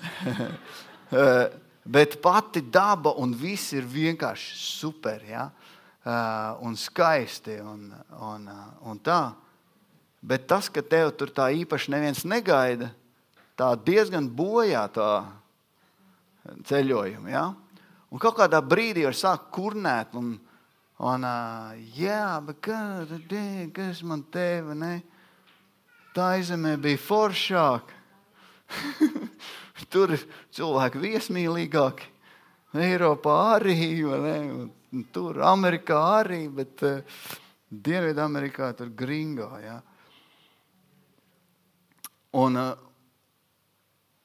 Bet pati daba un viss ir vienkārši super. Ja? Un skaisti un, un, un tā. Bet tas, ka tev tur tā īpaši neviens negaida, tā diezgan bojā tā ceļojumu. Ja? Un kaut kādā brīdī var sākt kurnēt. Un, un, jā, bet kas, kas man teva? Ne? Tā izemē bija foršāk. Tur ir cilvēki viesmīlīgāki. Eiropā arī, tur Amerikā arī, bet uh, Dienvidamerikā tur gringo. Ja. Un, uh,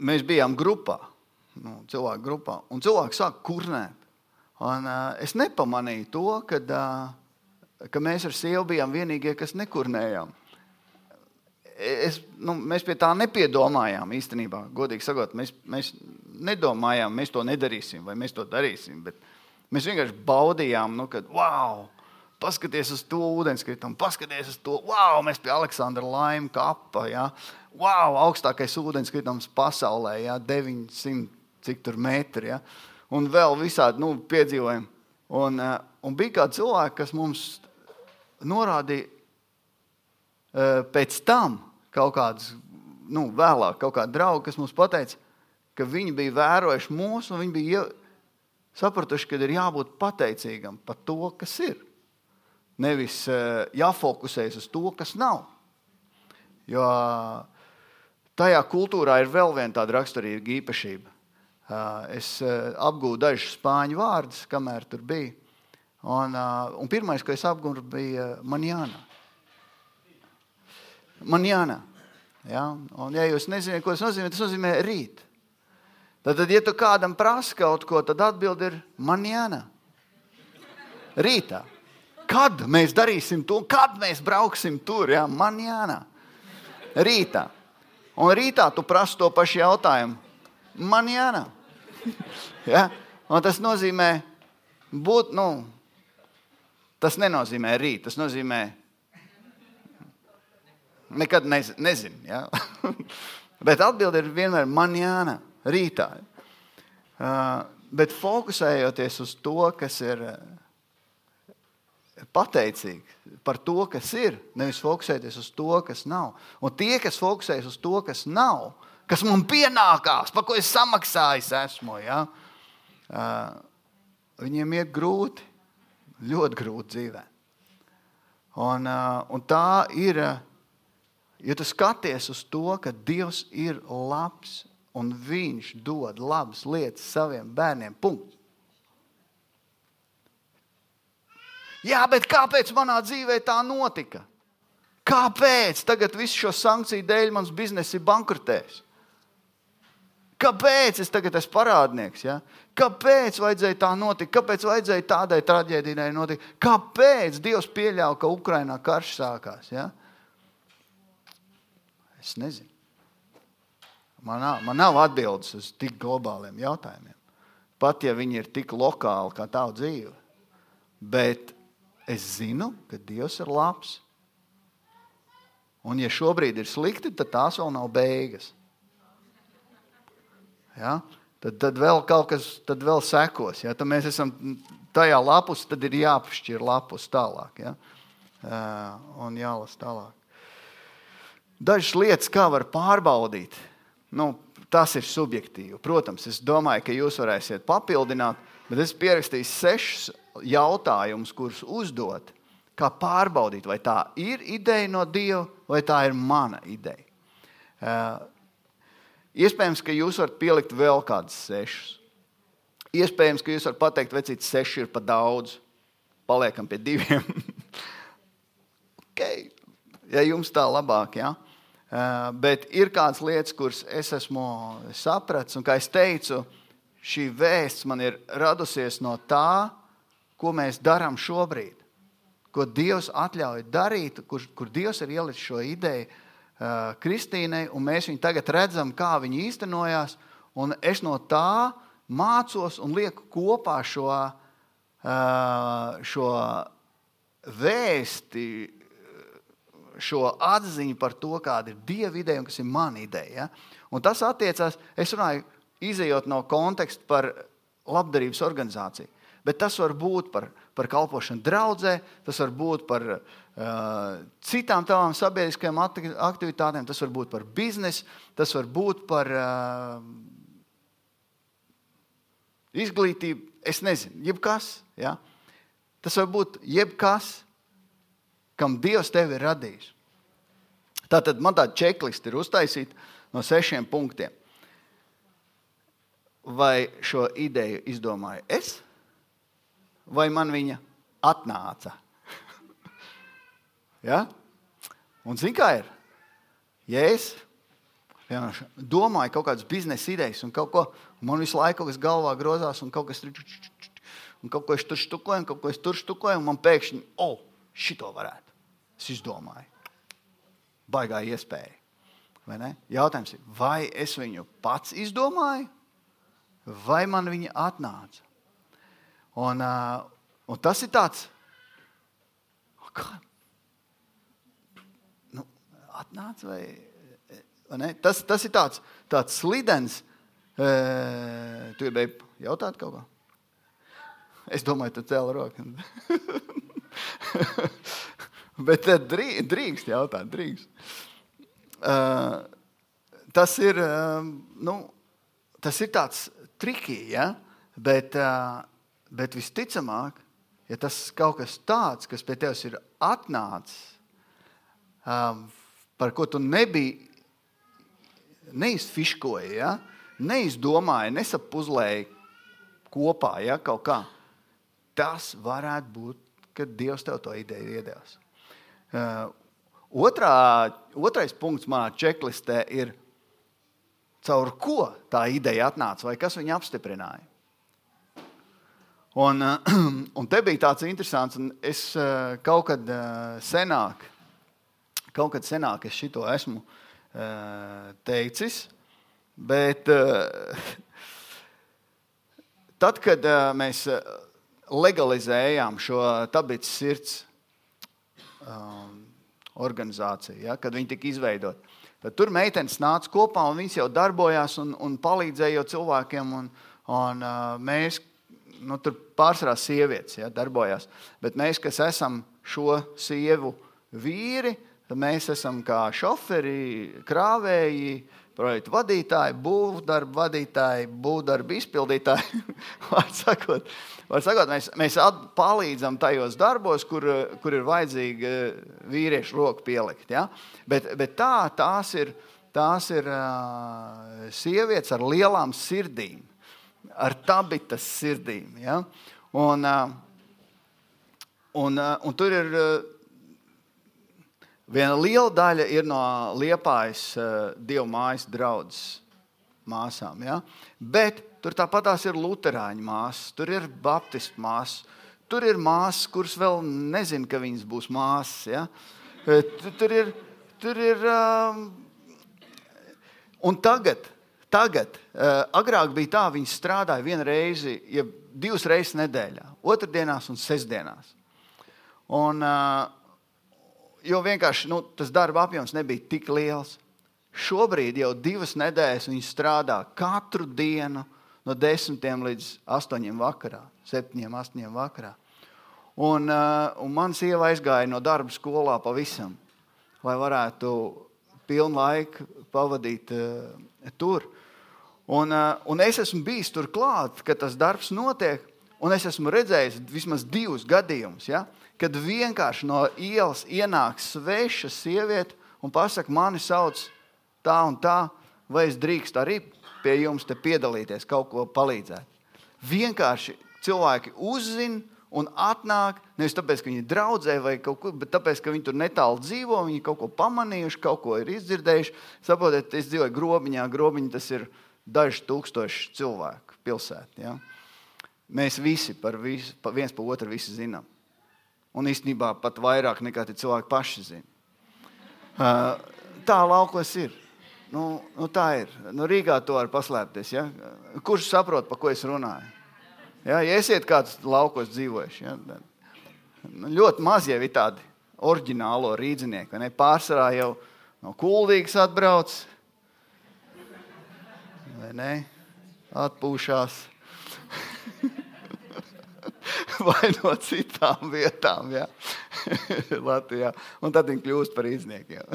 mēs bijām grupā, nu, cilvēku grupā, un cilvēki sāk kurnēt. Un, uh, es nepamanīju to, kad, uh, ka mēs ar sievu bijām vienīgie, kas nekurnējām es, nu, mēs pie tā nepiedomājām īstenībā. Godīgi sakot, mēs, mēs nedomājām, mēs to nedarīsim vai mēs to darīsim. Mēs vienkārši baudījām, nu, kad wow! Paskaties uz to ūdenskritumu, paskaties uz to, wow, mēs pie Aleksandra Laima kapa. Ja? Wow, augstākais ūdenskritums pasaulē, ja? 900 cik tur metri. Ja? Un vēl visādi nu, piedzīvojumi. Un, eh, un bija kādi cilvēki, kas mums norādīja, eh, pēc tam, kaut kādus, nu, vēlāk, kaut kādi draugi, kas mums teica, ka viņi bija vērojuši mūsu, un viņi bija sapratuši, ka ir jābūt pateicīgam par to, kas ir. Nevis eh, jāfokusējas uz to, kas nav. Jo tajā kultūrā ir vēl viena tāda raksturīga īpašība. Eh, es eh, apgūstu dažus spāņu vārdus, kamēr tur bija. Un, un pirmais, ko es apgūstu, bija manjāna manjana. Ja? Un, ja jūs nezināt, ko tas nozīmē, tas nozīmē rīt. Tad, tad ja tu kādam prasa kaut ko, tad atbild ir manjana. Rītā. Kad mēs darīsim to, kad mēs brauksim tur? Ja? Manjana. Rītā. Un rītā tu prasi to pašu jautājumu. Manjana. ja? Un tas nozīmē būt, nu, tas nenozīmē rīt, tas nozīmē Nekad nezinu. nezinu ja? bet atbilde ir vienmēr manjāna, rītā. Uh, bet fokusējoties uz to, kas ir uh, pateicīgi par to, kas ir, nevis fokusēties uz to, kas nav. Un tie, kas fokusējas uz to, kas nav, kas man pienākās, par ko es samaksājis esmu, ja? uh, viņiem iet grūti, ļoti grūti dzīvē. Un, uh, un tā ir. Uh, Ja tu skaties uz to, ka Dievs ir labs un Viņš dod labas lietas saviem bērniem, punkts. Jā, bet kāpēc manā dzīvē tā notika? Kāpēc tagad visu šo sankciju dēļ mans bizness ir bankrotējis? Kāpēc es tagad esmu parādnieks? Ja? Kāpēc vajadzēja tā notikt? Kāpēc vajadzēja tādai traģēdijai notikt? Kāpēc Dievs pieļāva, ka Ukrainā karš sākās? Ja? Es nezinu. Man nav, man nav atbildes uz tik globāliem jautājumiem. Pat ja viņi ir tik lokāli kā tava dzīve. Bet es zinu, ka Dievs ir labs. Un, ja šobrīd ir slikti, tad tās vēl nav beigas. Ja? Tad, tad vēl kaut kas tad vēl sekos. Ja? Tad mēs esam tajā lapus, tad ir jāpašķir lapus tālāk. Ja? un jālasa tālāk. Dažas lietas, kā var pārbaudīt, nu, tas ir subjektīvi. Protams, es domāju, ka jūs varēsiet papildināt, bet es pierakstīju sešus jautājumus, kurus uzdot, kā pārbaudīt, vai tā ir ideja no Dieva, vai tā ir mana ideja. Iespējams, ka jūs varat pielikt vēl kādus sešus. Iespējams, ka jūs varat pateikt, vecīt, seši ir pa daudz. Paliekam pie diviem. okay. Ja jums tā labāk, ja? Uh, bet ir kādas lietas, kuras es esmu sapratis, un kā es teicu, šī vēsts man ir radusies no tā, ko mēs darām šobrīd. Ko Dievs atļauj darīt, kur, kur Dievs ir ielicis šo ideju uh, Kristīnai, un mēs viņu tagad redzam, kā viņa īstenojās. Es no tā mācos un lieku kopā šo, šo vēsti, šo atziņu par to, kāda ir Dieva ideja un kas ir mana ideja. Ja? Un tas attiecās, es runāju, izējot no konteksta par labdarības organizāciju. Bet tas var būt par, par kalpošanu draudzē, tas var būt par uh, citām tavām sabiedriskajām aktivitātēm, tas var būt par biznesu, tas var būt par uh, izglītība, es nezinu, jebkas. Ja? Tas var būt jebkas, kam Dievs tevi ir radījis. Tātad man tāda checklist ir uztaisīta no sešiem punktiem. Vai šo ideju izdomāju es, vai man viņa atnāca? ja? Un zini, kā ir? Ja es piemēram, domāju kaut kādas biznesa idejas, un kaut ko, un man visu laiku kaut kas galvā grozās, un kaut kas tur un kaut ko es tur štukoju, un kaut ko es tur štukoju, un man pēkšņi, oh, šito varētu. Es izdomāju. Baigā iespēja. Vai ne? Jautājums ir, vai es viņu pats izdomāju, vai man viņa atnāca? Un, uh, un tas ir tāds, kā? Nu, atnāca vai Tas, tas ir tāds, tāds slidens. E, tu gribēji jautāt kaut ko? Es domāju, tu cēli roku. Bet drīkst jautāt, drīkst. Uh, tas ir, uh, nu, tas ir tāds trikī, ja? bet, uh, bet visticamāk, ja tas kaut kas tāds, kas pie tevis ir atnācis, um, par ko tu nebiji neizfiškoja, ja? neizdomāja, nesapuzlēja kopā ja? kaut kā. Tas varētu būt, ka Dievs tev to ideju iedevis. Uh, otrā, otrais punkts manā čeklistē ir, caur ko tā ideja atnāca vai kas viņu apstiprināja. Un, uh, un te bija tāds interesants, un es uh, kaut kad senāk, kaut kad senāk es šito esmu Eh, teicis. Bet eh, tad, kad eh, mēs legalizējām šo tabītas sirds organizāciju, ja, kad viņi tika izveidoti, tad tur meitenes nāca kopā un viņas jau darbojās un, un palīdzēja cilvēkiem. Un, un, mēs, nu, tur pārsvarā sievietes ja, darbojās, bet mēs, kas esam šo sievu vīri, mēs esam kā šoferi, krāvēji, projektu vadītāji, būvdarbu vadītāji, būvdarbu izpildītāji. var sakot, var sakot, mēs mēs palīdzam tajos darbos, kur, kur ir vajadzīgi eh, vīriešu roku pielikt. Ja? Bet, bet tā, tās ir, tās ir uh, sievietes ar lielām sirdīm, ar tabitas sirdīm. Ja? Un, uh, un, uh, un tur ir. Uh, Viena liela daļa ir no liepājas uh, divu mājas draudzes māsām. Ja? Bet tur tāpat ir luterāņu māsas, tur ir baptistu māsas, tur ir māsas, kuras vēl nezina, ka viņas būs māsas. Ja? Tur ir. Tur ir um, un tagad, tagad uh, agrāk bija tā, viņi strādāja vienu reizi, ja divas reizes nedēļā, otrdienās un sestdienās. Un, uh, jo vienkārši nu, tas darba apjoms nebija tik liels. Šobrīd jau divas nedēļas viņi strādā katru dienu no 10 līdz 8 vakarā, 7, 8 vakarā. Un, uh, un man sieva aizgāja no darba skolā pavisam, lai varētu pilnu laiku pavadīt uh, tur. Un, uh, un es esmu bijis tur klāt, kad tas darbs notiek, un es esmu redzējis vismaz divus gadījumus, ja, kad vienkārši no ielas ienāk sveša sieviete un pasakā, mani sauc tā un tā, vai es drīkstu arī pie jums piedalīties, kaut ko palīdzēt. Vienkārši cilvēki uzzina un atnāk nevis tāpēc, ka viņi ir draudzē vai kaut ko, bet tāpēc, ka viņi tur netālu dzīvo, viņi kaut ko pamanījuši, kaut ko ir izdzirdējuši. Saprotiet, es dzīvoju grobiņā, grobiņā tas ir daži tūkstoši cilvēku pilsētā. Ja? Mēs visi par visu, pa viens par otru zinām. Un īstenībā pat vairāk nekā tie cilvēki paši zina. Tā laukos ir. Nu, nu tā ir. Nu, Rīgā to var paslēpties. Ja? Kurš saprot, par ko es runāju? Ja, ja esiet kāds laukos dzīvojuši, ja, nu, ļoti maz jau ir tādi oriģinālo rīznieki. Pārsvarā jau no kuldīgas atbrauc, vai ne? Atpūšās. vai no citām vietām, ja? Latvijā. Un tad viņi kļūst par rīzniekiem.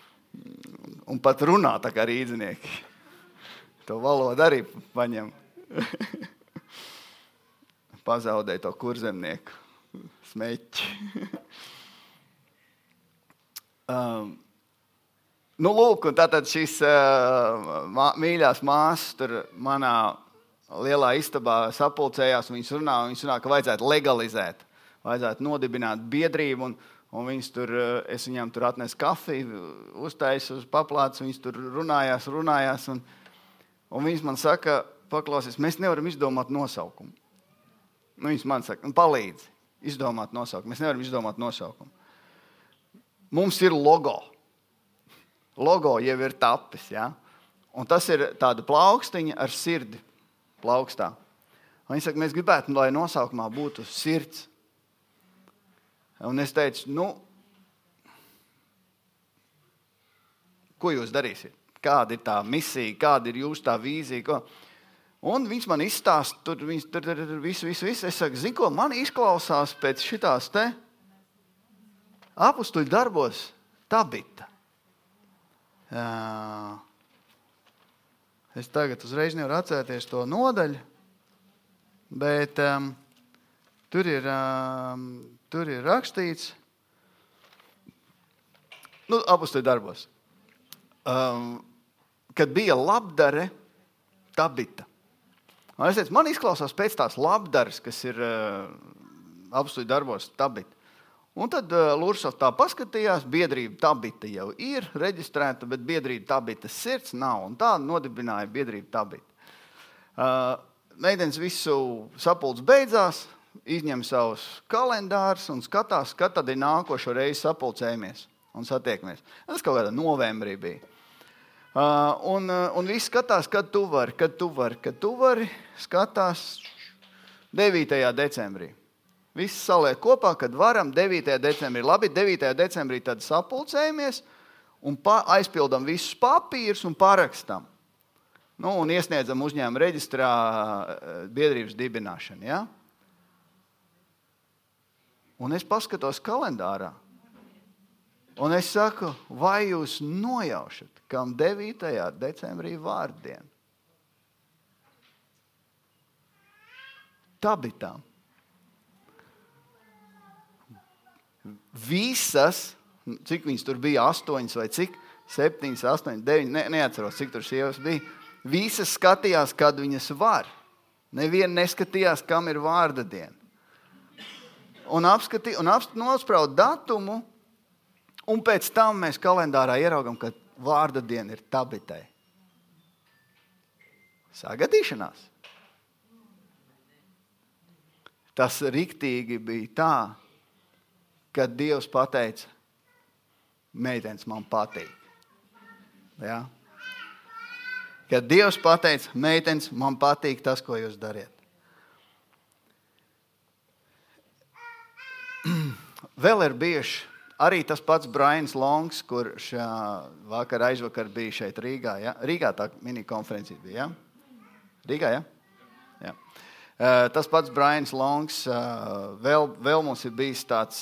Un pat runā tā kā rīznieki. To valodu arī paņem pazaudēja to kurzemnieku smeķi. um, nu, lūk, un tātad šīs uh, mā, mīļās māsas tur manā lielā istabā sapulcējās. Viņas runā, viņas runā, ka vajadzētu legalizēt, vajadzētu nodibināt biedrību. Un, un viņas tur, uh, es viņām tur atnesu kafiju, uztaisīju uz paplātes, viņas tur runājās, runājās. Un, un viņas man saka, paklausies, mēs nevaram izdomāt nosaukumu. Nu, viņas man saka, nu, palīdzi izdomāt nosaukumu. Mēs nevaram izdomāt nosaukumu. Mums ir logo. Logo jau ir tapis. Ja? Un tas ir tāda plaukstiņa ar sirdi plaukstā. Viņi saka, mēs gribētu, lai nosaukumā būtu sirds. Un es teicu, nu, ko jūs darīsiet? Kāda ir tā misija, kāda ir jūsu tā vīzija? Ko? Un viņš man izstāsta, tur viņš tur ir viss, viss, viss. Es saku, zinu, ko man izklausās pēc šitās te apstuļu darbos, tabita. Jā. Es tagad uzreiz nevaru atcerēties to nodaļu, bet um, tur, ir, um, tur ir rakstīts, nu, apstuļu darbos, um, kad bija labdare tabita. Un es teicu, man izklausās pēc tās labdaras, kas ir uh, apstuļu darbos, tabit. Un tad uh, Lūrsovs tā paskatījās, biedrība tabita jau ir reģistrēta, bet biedrība tabitas sirds nav. Un tā nodibināja biedrību tabita. Uh, Meitenes visu sapulcs beidzās, izņem savus kalendārus un skatās, kad tad ir nākošo reizi sapulcējamies un satiekamies. Tas kaut kādā novembrī bija. Uh, un, uh, un viss skatās, kad tu vari, kad tu vari, kad tu vari. Skatās 9. decembrī. Viss saliek kopā, kad varam 9. decembrī. Labi, 9. decembrī tad sapulcējamies un aizpildām visus papīrus un parakstam. Nu, un iesniedzam uzņēmuma reģistrā uh, biedrības dibināšanu. Ja? Un es paskatos kalendārā. Un es saku, vai jūs nojaušat, kam 9. decembrī vārdiena? Tabitām. Visas, cik viņas tur bija, astoņas vai cik, septiņas, astoņas, deviņas, ne, neatceros, cik tur sievas bija. Visas skatījās, kad viņas var. Neviena neskatījās, kam ir vārda diena. Un, apskatī, un nospraud datumu, Un pēc tam mēs kalendārā ieraugām, ka vārda diena ir tabitai. Sagadīšanās. Tas rīktīgi bija tā, kad Dievs pateica, meitenes man patīk. Ja? Kad Dievs pateica, meitenes man patīk tas, ko jūs dariet. Vēl ir bijuši Arī tas pats Brains Longs, kurš vakar aizvakar bija šeit Rīgā. Ja? Rīgā tā mini konferences bija. Ja? Rīgā, ja? Ja. Tas pats Brians Longs. Vēl, vēl mums ir bijis tāds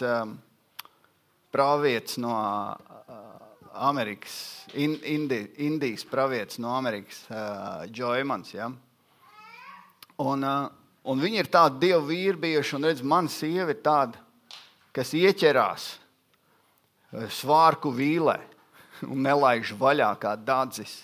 pravietis no Amerikas, Indi, Indijas pravietis no Amerikas, Džoimans. Ja? Un, un viņi ir tādi dievu vīri bijuši, un redz, mana sieva ir tāda, kas ieķerās svārku vīlē un nelaiž vaļā kā dārdzis.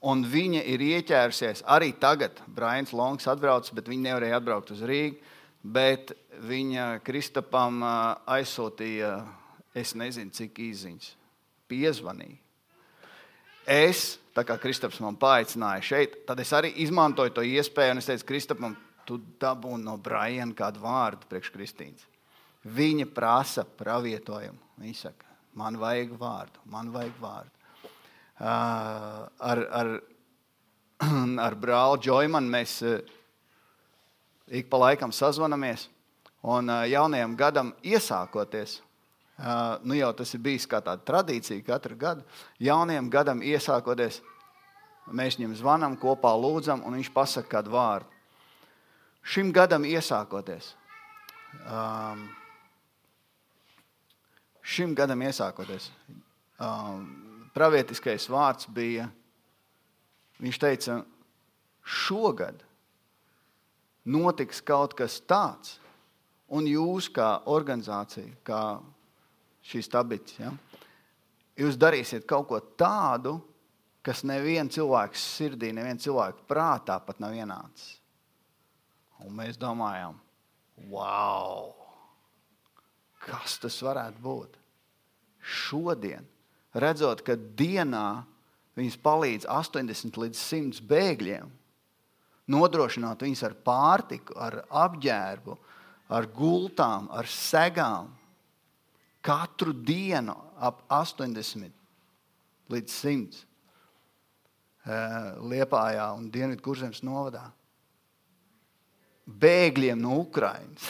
Un viņa ir ieķērusies arī tagad. Brains Longs atbrauc, bet viņa nevarēja atbraukt uz Rīgā. Bet viņa Kristapam uh, aizsūtīja, es nezinu, cik īsiņas, piezvanīja. Es, tā kā Kristaps man paaicināja šeit, tad es arī izmantoju to iespēju, un es teicu, Kristapam, tu dabūni no Briana kādu vārdu priekš Kristīnas. Viņa prasa pravietojumu. Viņa saka, man vajag vārdu, man vajag vārdu. Uh, ar, ar, ar brāli Džoimanu mēs uh, ik pa laikam sazvanamies. Un uh, jaunajam gadam iesākoties, nu jau tas ir bijis kā tāda tradīcija katru gadu, jaunajam gadam iesākoties, mēs viņam zvanām, kopā lūdzam, un viņš pasaka kādu vārdu. Šim gadam iesākoties. Um, šim gadam iesākoties, pravietiskais vārds bija, viņš teica, šogad notiks kaut kas tāds, un jūs kā organizācija, kā šīs tabits, ja, jūs darīsiet kaut ko tādu, kas nevienam cilvēkam sirdī, nevienam cilvēkam prātā pat nav ienācis. Un mēs domājam, wow, kas tas varētu būt? šodien, redzot, ka dienā viņas palīdz 80 līdz 100 bēgļiem, nodrošināt viņus ar pārtiku, ar apģērbu, ar gultām, ar segām. Katru dienu ap 80 līdz 100 Liepājā un Dienvidkurzemes novadā. Bēgļiem no Ukrainas.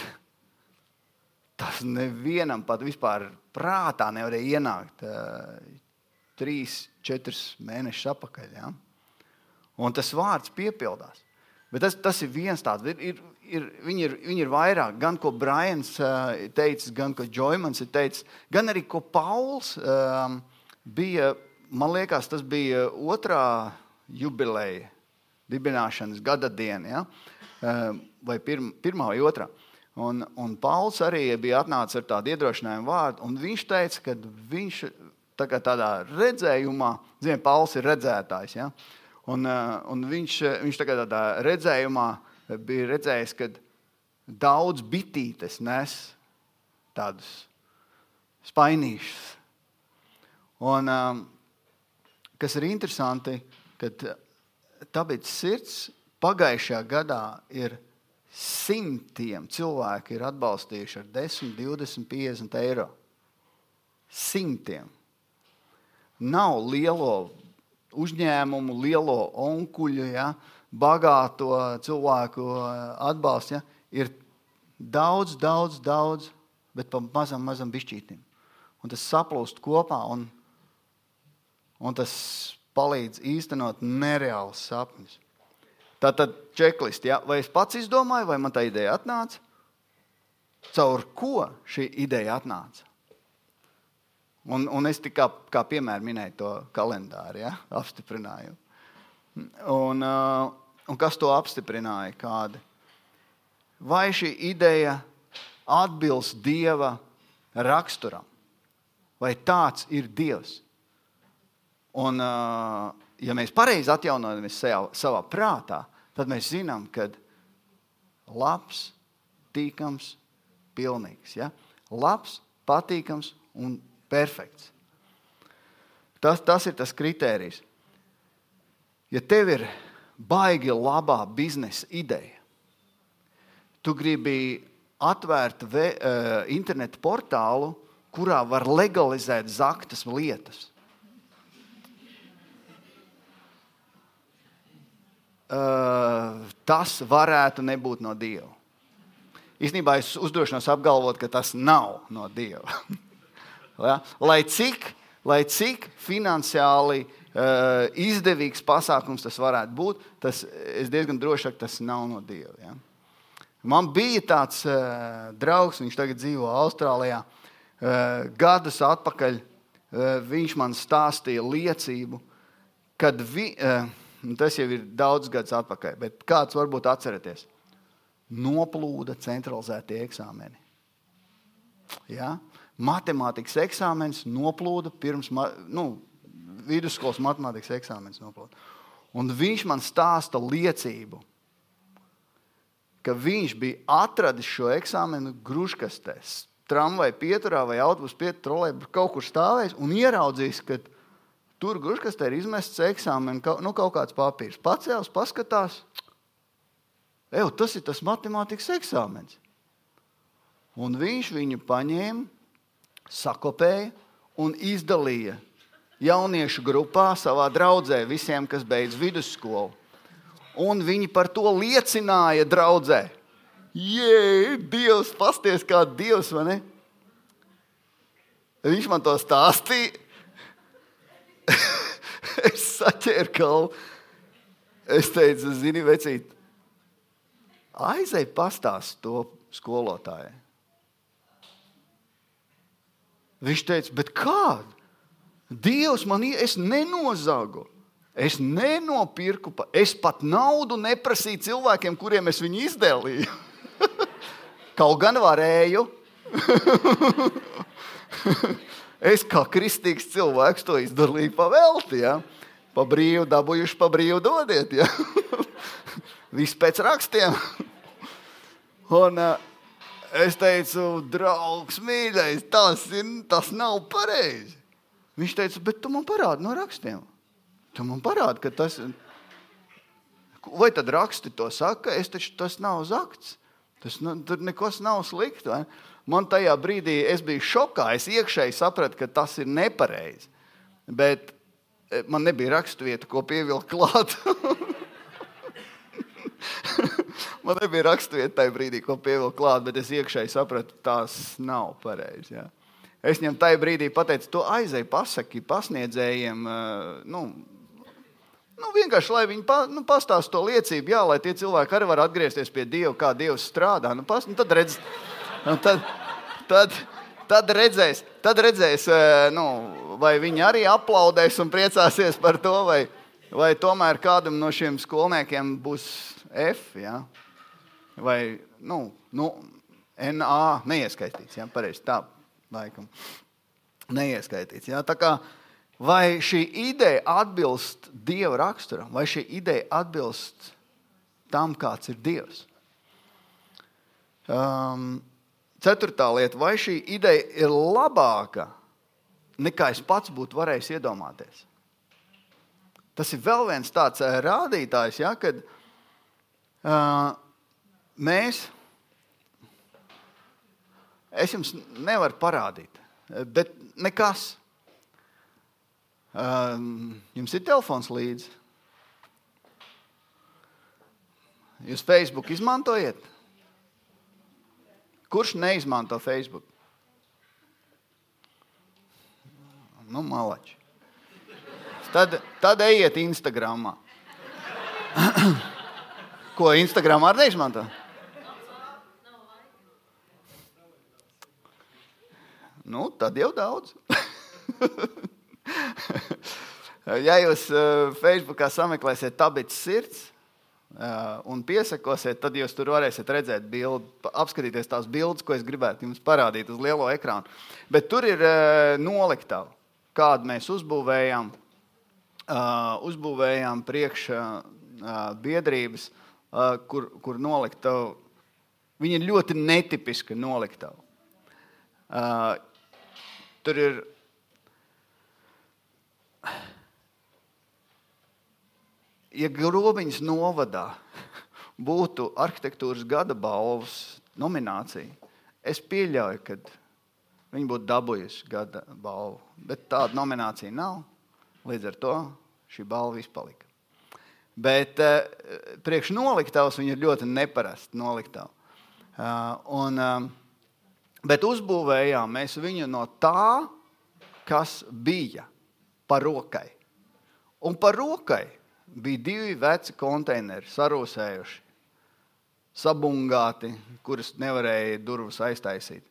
Tas nevienam pat vispār prātā nevarēja ienākt trīs, četrus mēnešus atpakaļ. Ja? Un tas vārds piepildās. Bet tas, tas ir viens tāds. Ir, ir, ir, viņi, ir, viņi ir vairāk. Gan ko Brians uh, teica, gan ko Džoimans ir teicis, gan arī ko Pauls uh, bija. Man liekas, tas bija otrā jubileja, dibināšanas gada diena, ja? uh, vai pirma, pirmā vai otrā. Un, un Pauls arī bija atnācis ar tādu iedrošinājumu vārdu, un viņš teica, ka viņš tā tādā redzējumā, zina, Pauls ir redzētājs. Ja? Un, eh, un viņš, viņš tā tādā redzējumā bija redzējis, ka daudz bitītes nes tādus spainīšus. Un, eh, kas ir interesanti, kad tāpēc sirds pagājušajā gadā ir Simtiem cilvēki ir atbalstījuši ar 10, 20, 50 eiro. Simtiem. Nav lielo uzņēmumu, lielo onkuļu, ja, bagāto cilvēku atbalsts. Ja. Ir daudz, daudz, daudz, bet pa mazam, mazam bišķītim. Un tas saplūst kopā, un, un tas palīdz īstenot nereālus sapņus. Tā tad čeklists, ja? vai es pats izdomāju, vai man tā ideja atnāca? Caur ko šī ideja atnāca? Un, un es tikai kā, kā piemēru minēju to kalendāru, ja? apstiprināju. Un, uh, un kas to apstiprināja? Kādi? Vai šī ideja atbilst Dieva raksturam? Vai tāds ir Dievs? Un, uh, ja mēs pareizi atjaunojamies savā prātā, tad mēs zinām, ka labs, tīkams, pilnīgs. Ja? Labs, patīkams un perfekts. Tas, tas ir tas kriterijs. Ja tev ir baigi labā biznesa ideja, tu gribi atvērt ve, uh, internetu portālu, kurā var legalizēt zaktas lietas. Uh, tas varētu nebūt no Dieva. Īsnībā es uzdrošinos apgalvot, ka tas nav no Dieva. Lai cik lai cik finansiāli uh, izdevīgs pasākums tas varētu būt, tas es diezgan droši saku, tas nav no Dieva. Ja? Man bija tāds uh, draugs, viņš tagad dzīvo Austrālijā. Uh, gadus atpakaļ uh, viņš man stāstīja liecību, kad vi, uh, tas jau ir daudz gadus atpakaļ, bet kāds varbūt atcerieties, noplūda centralizētie eksāmeni. Ja? Matemātikas eksāmenis noplūda pirms nu, vidusskolas matemātikas eksāmenis. Noplūda. Un viņš man stāsta liecību, ka viņš bija atradis šo eksāmenu grūžkastēs, tramvajā pieturā vai autobusu pieturā, kaut kur stāvējis un ieraudzījis, ka tur grūžkastē ir izmests eksāmena, nu, kaut kāds papīrs. Pacēlis, paskatās, Eju, tas ir tas matemātikas eksāmens. Un viņš viņu paņēma, sakopēja un izdalīja jauniešu grupā, savā draudzē, visiem, kas beidz vidusskolu. Un viņi par to liecināja draudzē. Jē, Dievs, pasties kā Dievs, vai ne? Viņš man to stāstīja. Es saķēru kalnu. Es teicu, zini, vecīt, aizej pastāst to skolotājai. Viņš teica, bet kādu? Dievs man ir, es nenozagu. Es nenopirku, es pat naudu neprasīju cilvēkiem, kuriem es viņu izdēlīju. Kaut gan varēju. es kā kristīgs cilvēks to izdarīju pa velti. Ja? Pa brīvu dabūjuši, pa brīvu dodiet. Ja? Viss pēc rakstiem. Un, uh, es teicu, draugs, mīļais, tas, ir, tas nav pareizi. Viņš teica, bet tu man parādi no rakstiem. Tu man parādi, ka tas ir. Vai tad raksti to saka? Es taču tas nav zakts. Tas, nu, tur nekas nav slikts. Man tajā brīdī es biju šokā. Es iekšēji sapratu, ka tas ir nepareizi. Bet eh, man nebija raksturvieta, ko pievilkt klāt. Man nebija raksturvieta tajā brīdī, ko pievilkt klāt, bet es iekšēji sapratu, tas nav pareizi. Ja. Es viņam tajā brīdī pateicu, to aizēju, pasaki pasniedzējiem. Nu, nu, vienkārši, lai viņi pa, nu, pastāsta to liecību, jā, lai tie cilvēki arī var atgriezties pie Dieva, kā Dievs strādā. Nu, pas, nu, tad, redz, nu, tad, tad, tad redzēs, tad redzēs nu, vai viņi arī aplaudēs un priecāsies par to, vai, vai tomēr kādam no šiem skolniekiem būs F. Ja? Vai nu, nu, NA neieskaitīts. Ja? Pareizi tā, laikam. Neieskaitīts. Ja? Tā kā, vai šī ideja atbilst Dieva raksturam, vai šī ideja atbilst tam, kāds ir Dievs? Um, ceturtā lieta, vai šī ideja ir labāka nekā es pats būtu varējis iedomāties? Tas ir vēl viens tāds eh, rādītājs, ja, kad uh, mēs, es jums nevaru parādīt, bet nekas. Uh, jums ir telefons līdzi. Jūs Facebook izmantojat? Kurš neizmanto Facebook? Nu, malači. Tad, tad ejiet Instagramā. Ko Instagram arī neizmanto? Nu, tad jau daudz. ja jūs uh, Facebookā sameklēsiet tabits sirds un piesakosiet, tad jūs tur varēsiet redzēt bildi, apskatīties tās bildes, ko es gribētu jums parādīt uz lielo ekrānu. Bet tur ir uh, noliktava, kādu mēs uzbūvējām, uzbūvējām priekš biedrības kur, kur noliktava. Viņa ir ļoti netipiska noliktava. Tur ir ja Grobiņas novadā būtu arhitektūras gada balvas nominācija, es pieļauju, ka viņi būtu dabūjuši gada balvu. Bet tāda nominācija nav. Līdz ar to šī balva izpalika. Bet uh, priekš noliktavas viņa ir ļoti neparasta noliktava. Uh, un, uh, bet uzbūvējām mēs viņu no tā, kas bija par rokai. Un par rokai bija divi veci konteineri, sarūsējuši, sabungāti, kurus nevarēja durvis aiztaisīt.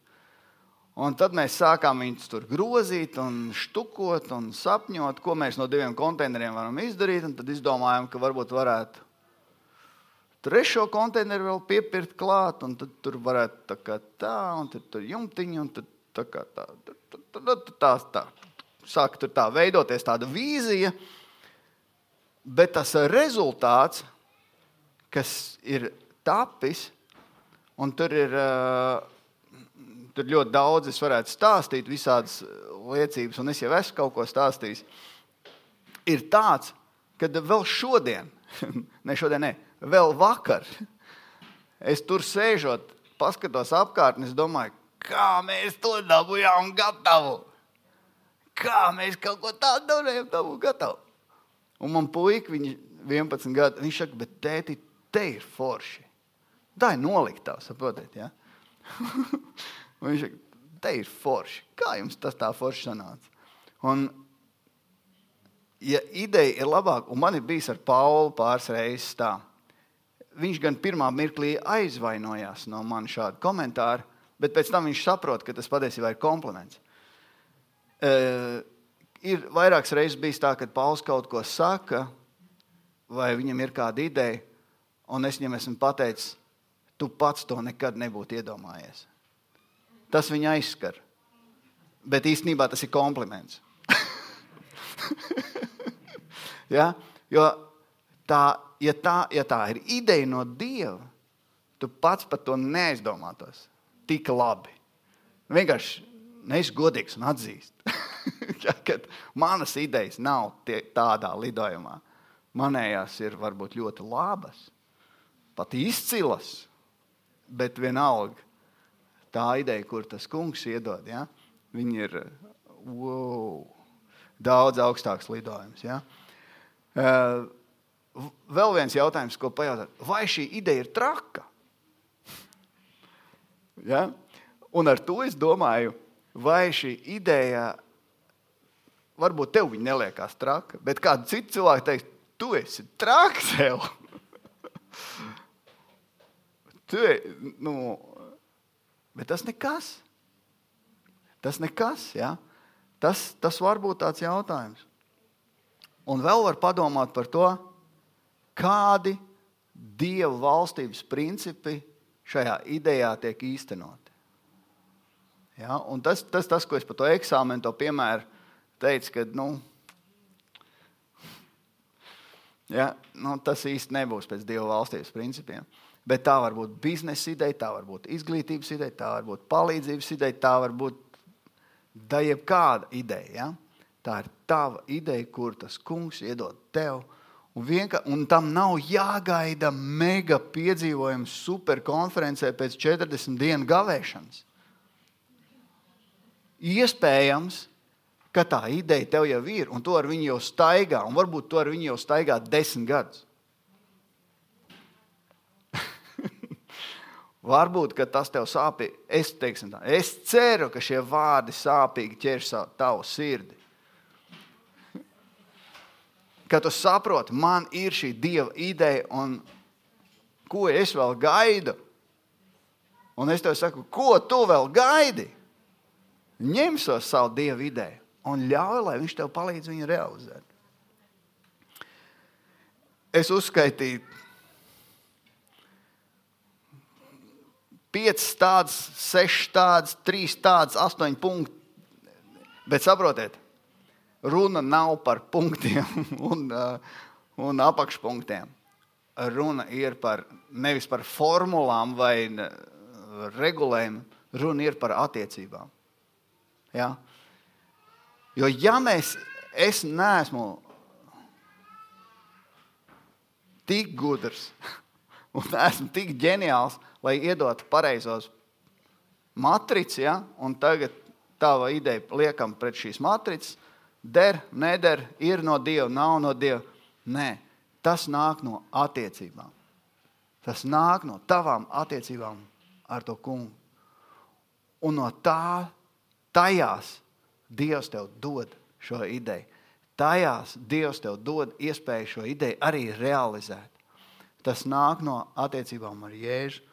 Un tad mēs sākām viņus tur grozīt, un štukot un sapņot, ko mēs no diviem konteineriem varam izdarīt. Tad izdomājām, ka varbūt varētu trešo konteineru vēl piepirkt klāt, un tad tur varētu tā kā tā, un tad tur jumtiņi, un tad tā kā tā. Tā, tā, tā. Sāk tur tā veidoties tāda vīzija, bet tas rezultāts, kas ir tapis, un tur ir, tur ļoti daudz, es varētu stāstīt visādas liecības, un es jau esmu kaut ko stāstījis, ir tāds, ka vēl šodien, ne šodien, ne, vēl vakar, es tur sēžot, paskatos apkārt, un es domāju, kā mēs to dabūjām gatavu. Kā mēs kaut ko tādu dabūjām, dabūt gatavu. Un man puika, viņš 11 gadu, viņš saka, bet tēti, te ir forši. Tā ir noliktā, saprotiet, ja? viņš saka, te ir forši. Kā jums tas tā forši sanāca? Un, ja ideja ir labāka, un man ir bijis ar Paulu pāris reizes tā, viņš gan pirmā mirklī aizvainojās no manis šādu komentāru, bet pēc tam viņš saprot, ka tas patiesībā ir kompliments. Uh, ir vairākas reizes bijis tā, ka Pauls kaut ko saka, vai viņam ir kāda ideja, un es viņam esmu pateicis, tu pats to nekad nebūtu iedomājies. Tas viņu aizskar. Bet īstenībā tas ir kompliments. ja? Jo tā, ja, tā, ja tā ir ideja no Dieva, tu pats par to neaizdomātos tik labi. Vienkārši neesi godīgs un atzīst, ka manas idejas nav tie, tādā lidojumā. Manējās ir varbūt ļoti labas, pat izcilas, bet vienalga tā ideja, kur tas kungs iedod, ja, viņi ir wow, daudz augstāks lidojums. Ja. Uh, vēl viens jautājums, ko pajautāt. Vai šī ideja ir traka? Ja? Un ar to es domāju, vai šī ideja, varbūt tev viņa neliekās traka, bet kādu citu cilvēku teiks, tu esi traks, tev. tu, nu, bet tas nekas. Tas nekas, ja? tas, tas var būt tāds jautājums. Un vēl var padomāt par to, kādi Dieva valstības principi šajā idejā tiek īstenoti. Ja? Un tas, tas, tas, ko es par to eksāmenu, to piemēru teicu, ka nu, ja, nu, tas īsti nebūs pēc Dieva valstības principiem. Bet tā var būt biznesa ideja, tā var būt izglītības ideja, tā var būt palīdzības ideja, tā var būt da jebkāda ideja. Ja? Tā ir tava ideja, kur tas kungs iedod tev Un, vienka, un tam nav jāgaida mega piedzīvojums superkonferencē pēc 40 dienu gavēšanas. Iespējams, ka tā ideja tev jau ir, un to ar viņu jau staigā, un varbūt to ar viņu jau staigā desmit gadus. varbūt tas tev sāpīgi. Es, teiksim, tā, es ceru, ka šie vārdi sāpīgi ķers tavu sirdi ka tu saproti, man ir šī dieva ideja, un ko es vēl gaidu. Un es tev saku, ko tu vēl gaidi? Ņem so savu dievu ideju un ļauj, lai viņš tev palīdz viņu realizēt. Es uzskaitīju piecas tādas, sešas tādas, trīs tādas, astoņi punkti. Bet saprotiet, runa nav par punktiem un, uh, un apakšpunktiem. Runa ir par nevis par formulām vai regulējumu, runa ir par attiecībām. Ja? Jo ja mēs, es neesmu tik gudrs un esmu tik ģeniāls, lai iedotu pareizos matricas, ja? un tagad tava ideja liekam pret šīs matricas, der, neder, ir no Dieva, nav no Dieva. Nē, tas nāk no attiecībām. Tas nāk no tavām attiecībām ar to kungu. Un no tā, tajās Dievs tev dod šo ideju. Tajās Dievs tev dod iespēju šo ideju arī realizēt. Tas nāk no attiecībām ar Jēzu.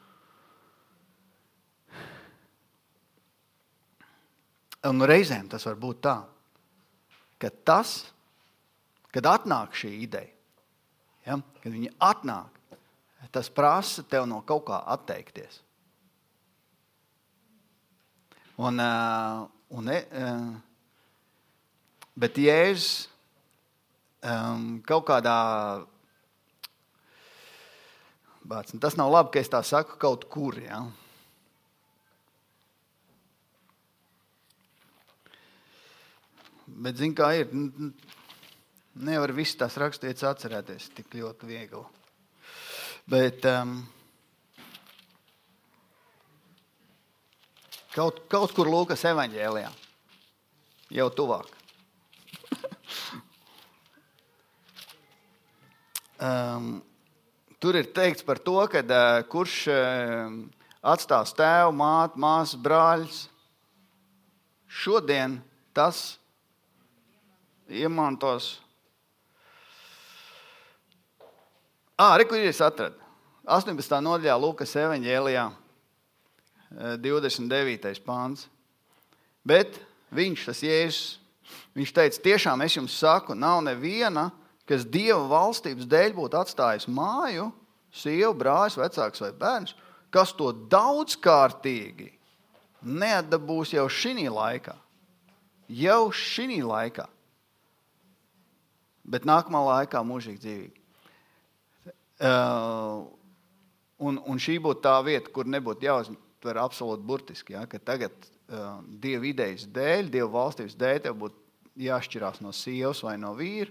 Un reizēm tas var būt tā, ka tas, kad atnāk šī ideja, ja, kad viņi atnāk, tas prasa tev no kaut kā atteikties. Un, un, bet Jēzus um, kaut kādā Bāc, tas nav labi, ka es tā saku kaut kur. Ja? Bet, zināmā kā ir, nevar visu tās rakstītas atcerēties tik ļoti viegli. Bet um, kaut, kaut kur Lūkas evanģēlijā jau tuvāk. um, tur ir teikts par to, ka uh, kurš uh, atstās tēvu, mātu, māsu, brāļus, šodien tas iemantos Ah, re, kur ir atradu? 18. nodaļā Lūkas evanģēlijā 29. pāns. Bet viņš, tas Jēzus, viņš teica, tiešām es jums saku, nav neviena, kas Dieva valstības dēļ būtu atstājis māju, sievu, brālis, vecāks vai bērns, kas to daudzkārtīgi neatdabūs jau šī laikā. Jau šī laikā. Bet nākamā laikā mūžīgi dzīvīgi. Uh, un, un šī būtu tā vieta, kur nebūtu jāuztver absolūti burtiski. Ja, ka tagad uh, dieva idejas dēļ, dieva valstības dēļ, tev būtu jāšķirās no sievas vai no vīra.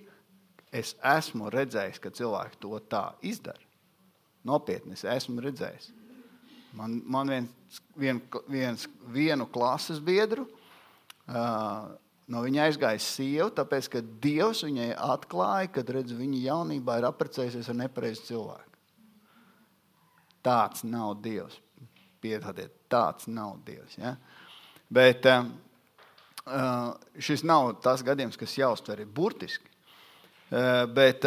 Es esmu redzējis, ka cilvēki to tā izdara. Nopietni, es esmu redzējis. Man, man viens, vien, viens, vienu klases biedru uh, No viņa aizgāja sieva, tāpēc, ka Dievs viņai atklāja, ka redz, viņa jaunībā ir apprecējusies ar nepareizu cilvēku. Tāds nav Dievs. Piedodiet, tāds nav Dievs. Ja? Bet uh, šis nav tas gadījums, kas jāuztver burtiski. Uh, bet,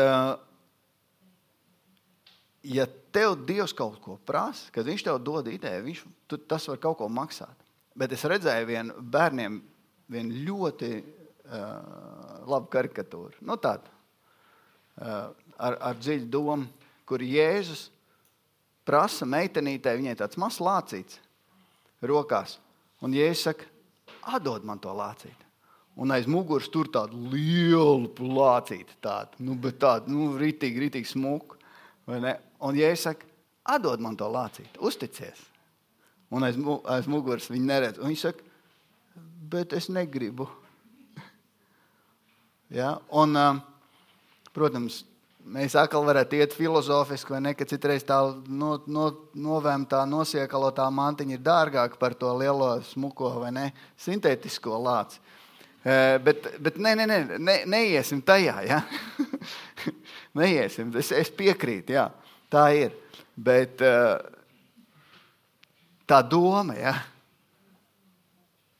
ja tev Dievs kaut ko prasa, kad Viņš tev dod ideju, viņš, tu, tas var kaut ko maksāt. Bet es redzēju vienu bērniem vienu ļoti uh, labu karikatūru. Nu, tādu, uh, ar, ar dziļu domu, kur Jēzus prasa meitenītei, viņai tāds mazs lācīts rokās. Un Jēzus saka, atdod man to lācīti. Un aiz muguras tur tāda liela plācīta, tāda, nu, bet tāda, nu, ritīgi, ritīgi smuka. Un Jēzus saka, atdod man to lācīti, uzticies. Un aiz, aiz muguras viņi neredz. Un viņš saka, bet es negribu. Ja? Un, protams, mēs atkal varētu iet filozofiski, vai ne, ka citreiz tā no, no, novēmtā, nosiekalotā mantiņa ir dārgāka par to lielo, smuko vai ne, sintētisko lāci. Bet, bet nē, nē, nē, ne, neiesim tajā. Ja? neiesim. Es, es piekrītu, jā, tā ir. Bet tā doma, ja,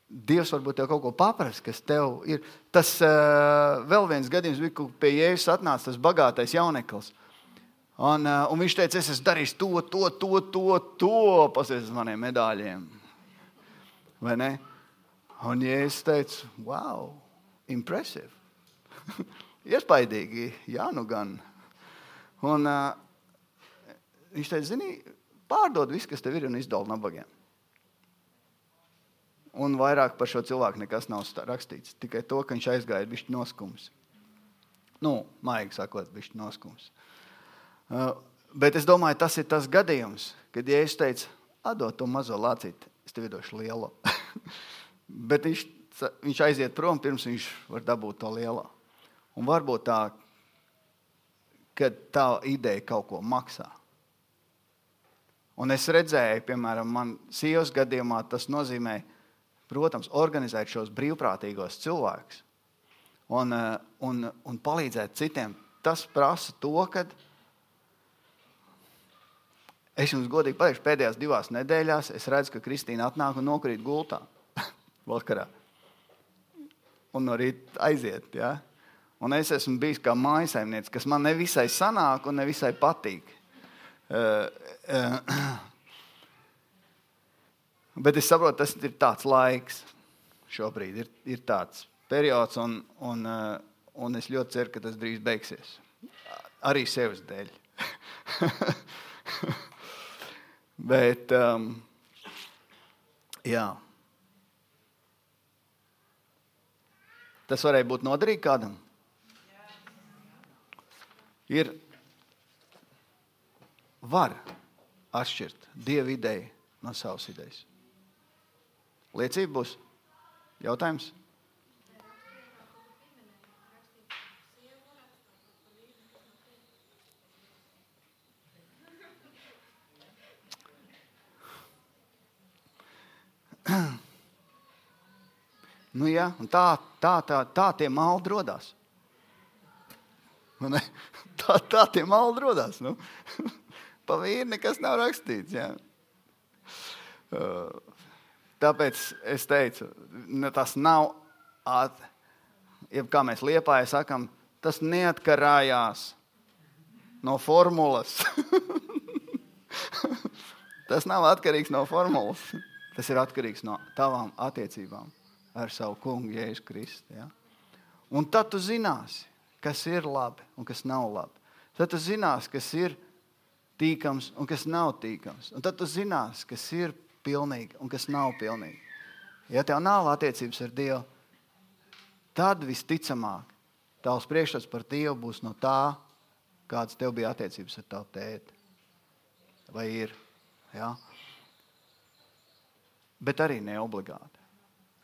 Dievs varbūt tev kaut ko paprasa, kas tev ir. Tas uh, vēl viens gadījums bija, kad pie Jēzus atnāca tas bagātais jauneklis. Un, uh, un viņš teica, es esmu darījis to, to, to, to, to pasies uz maniem medaļiem. Vai ne? Un Jēzus teica, wow, impresīvi. Iespaidīgi, jā, nu gan. Un uh, viņš teica, zini, pārdod visu, kas tev ir un izdala nabagiem. Un vairāk par šo cilvēku nekas nav rakstīts. Tikai to, ka viņš aizgāja bišķi noskums. Nu, maigi sakot, bišķi noskums. Uh, bet es domāju, tas ir tas gadījums, kad ja es teicu, atdod to mazo lācīti, es tev došu lielo. bet viņš, viņš aiziet prom, pirms viņš var dabūt to lielo. Un varbūt tā, ka tā ideja kaut ko maksā. Un es redzēju, piemēram, man sievas gadījumā tas nozīmē, ka protams, organizēt šos brīvprātīgos cilvēkus un, eh, un, un palīdzēt citiem. Tas prasa to, ka es jums godīgi pateikšu, pēdējās divās nedēļās es redzu, ka Kristīna atnāk un nokrīt gultā vakarā. un no rīta aiziet. Ja? Un es esmu bijis kā mājsaimnieks, kas man nevisai sanāk un nevisai patīk. Uh, uh, bet es saprotu, tas ir tāds laiks šobrīd. Ir, ir tāds periods, un, un, uh, un es ļoti ceru, ka tas drīz beigsies. Arī sevis dēļ. bet, um, jā. Tas varēja būt noderīgi kādam ir var atšķirt dievu ideju no savas idejas. Liecība būs jautājums. Nu, jā, tā, tā, tā, tā tie maldi radās. Tā, tā tie maldi radās. Nu. Pa vīri nekas nav rakstīts. Jā. Uh, tāpēc es teicu, tas nav, at, kā mēs liepājā sakām, tas neatkarājās no formulas. tas nav atkarīgs no formulas. Tas ir atkarīgs no tavām attiecībām ar savu kungu, Jēzu Kristu. Ja? Un tad tu zināsi, kas ir labi un kas nav labi. Tad tu zinās, kas ir tīkams un kas nav tīkams. Un tad tu zinās, kas ir pilnīgi un kas nav pilnīgi. Ja tev nav attiecības ar Dievu, tad visticamāk tavs priekšstats par Dievu būs no tā, kādas tev bija attiecības ar tavu tēti. Vai ir? Ja? Bet arī ne obligāti.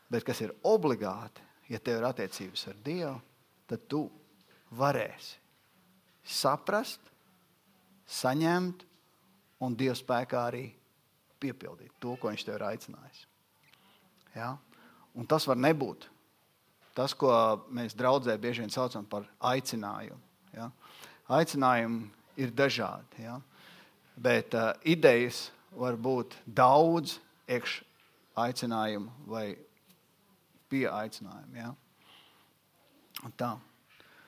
Bet kas ir obligāti, ja tev ir attiecības ar Dievu, tad tu varēsi saprast, saņemt un Dieva spēkā arī piepildīt to, ko Viņš tev ir aicinājis. Ja? Un tas var nebūt tas, ko mēs draudzē bieži vien saucam par aicinājumu. Ja? Aicinājumi ir dažādi, ja? bet uh, idejas var būt daudz iekš aicinājumu vai pie aicinājumu. Ja? Tā.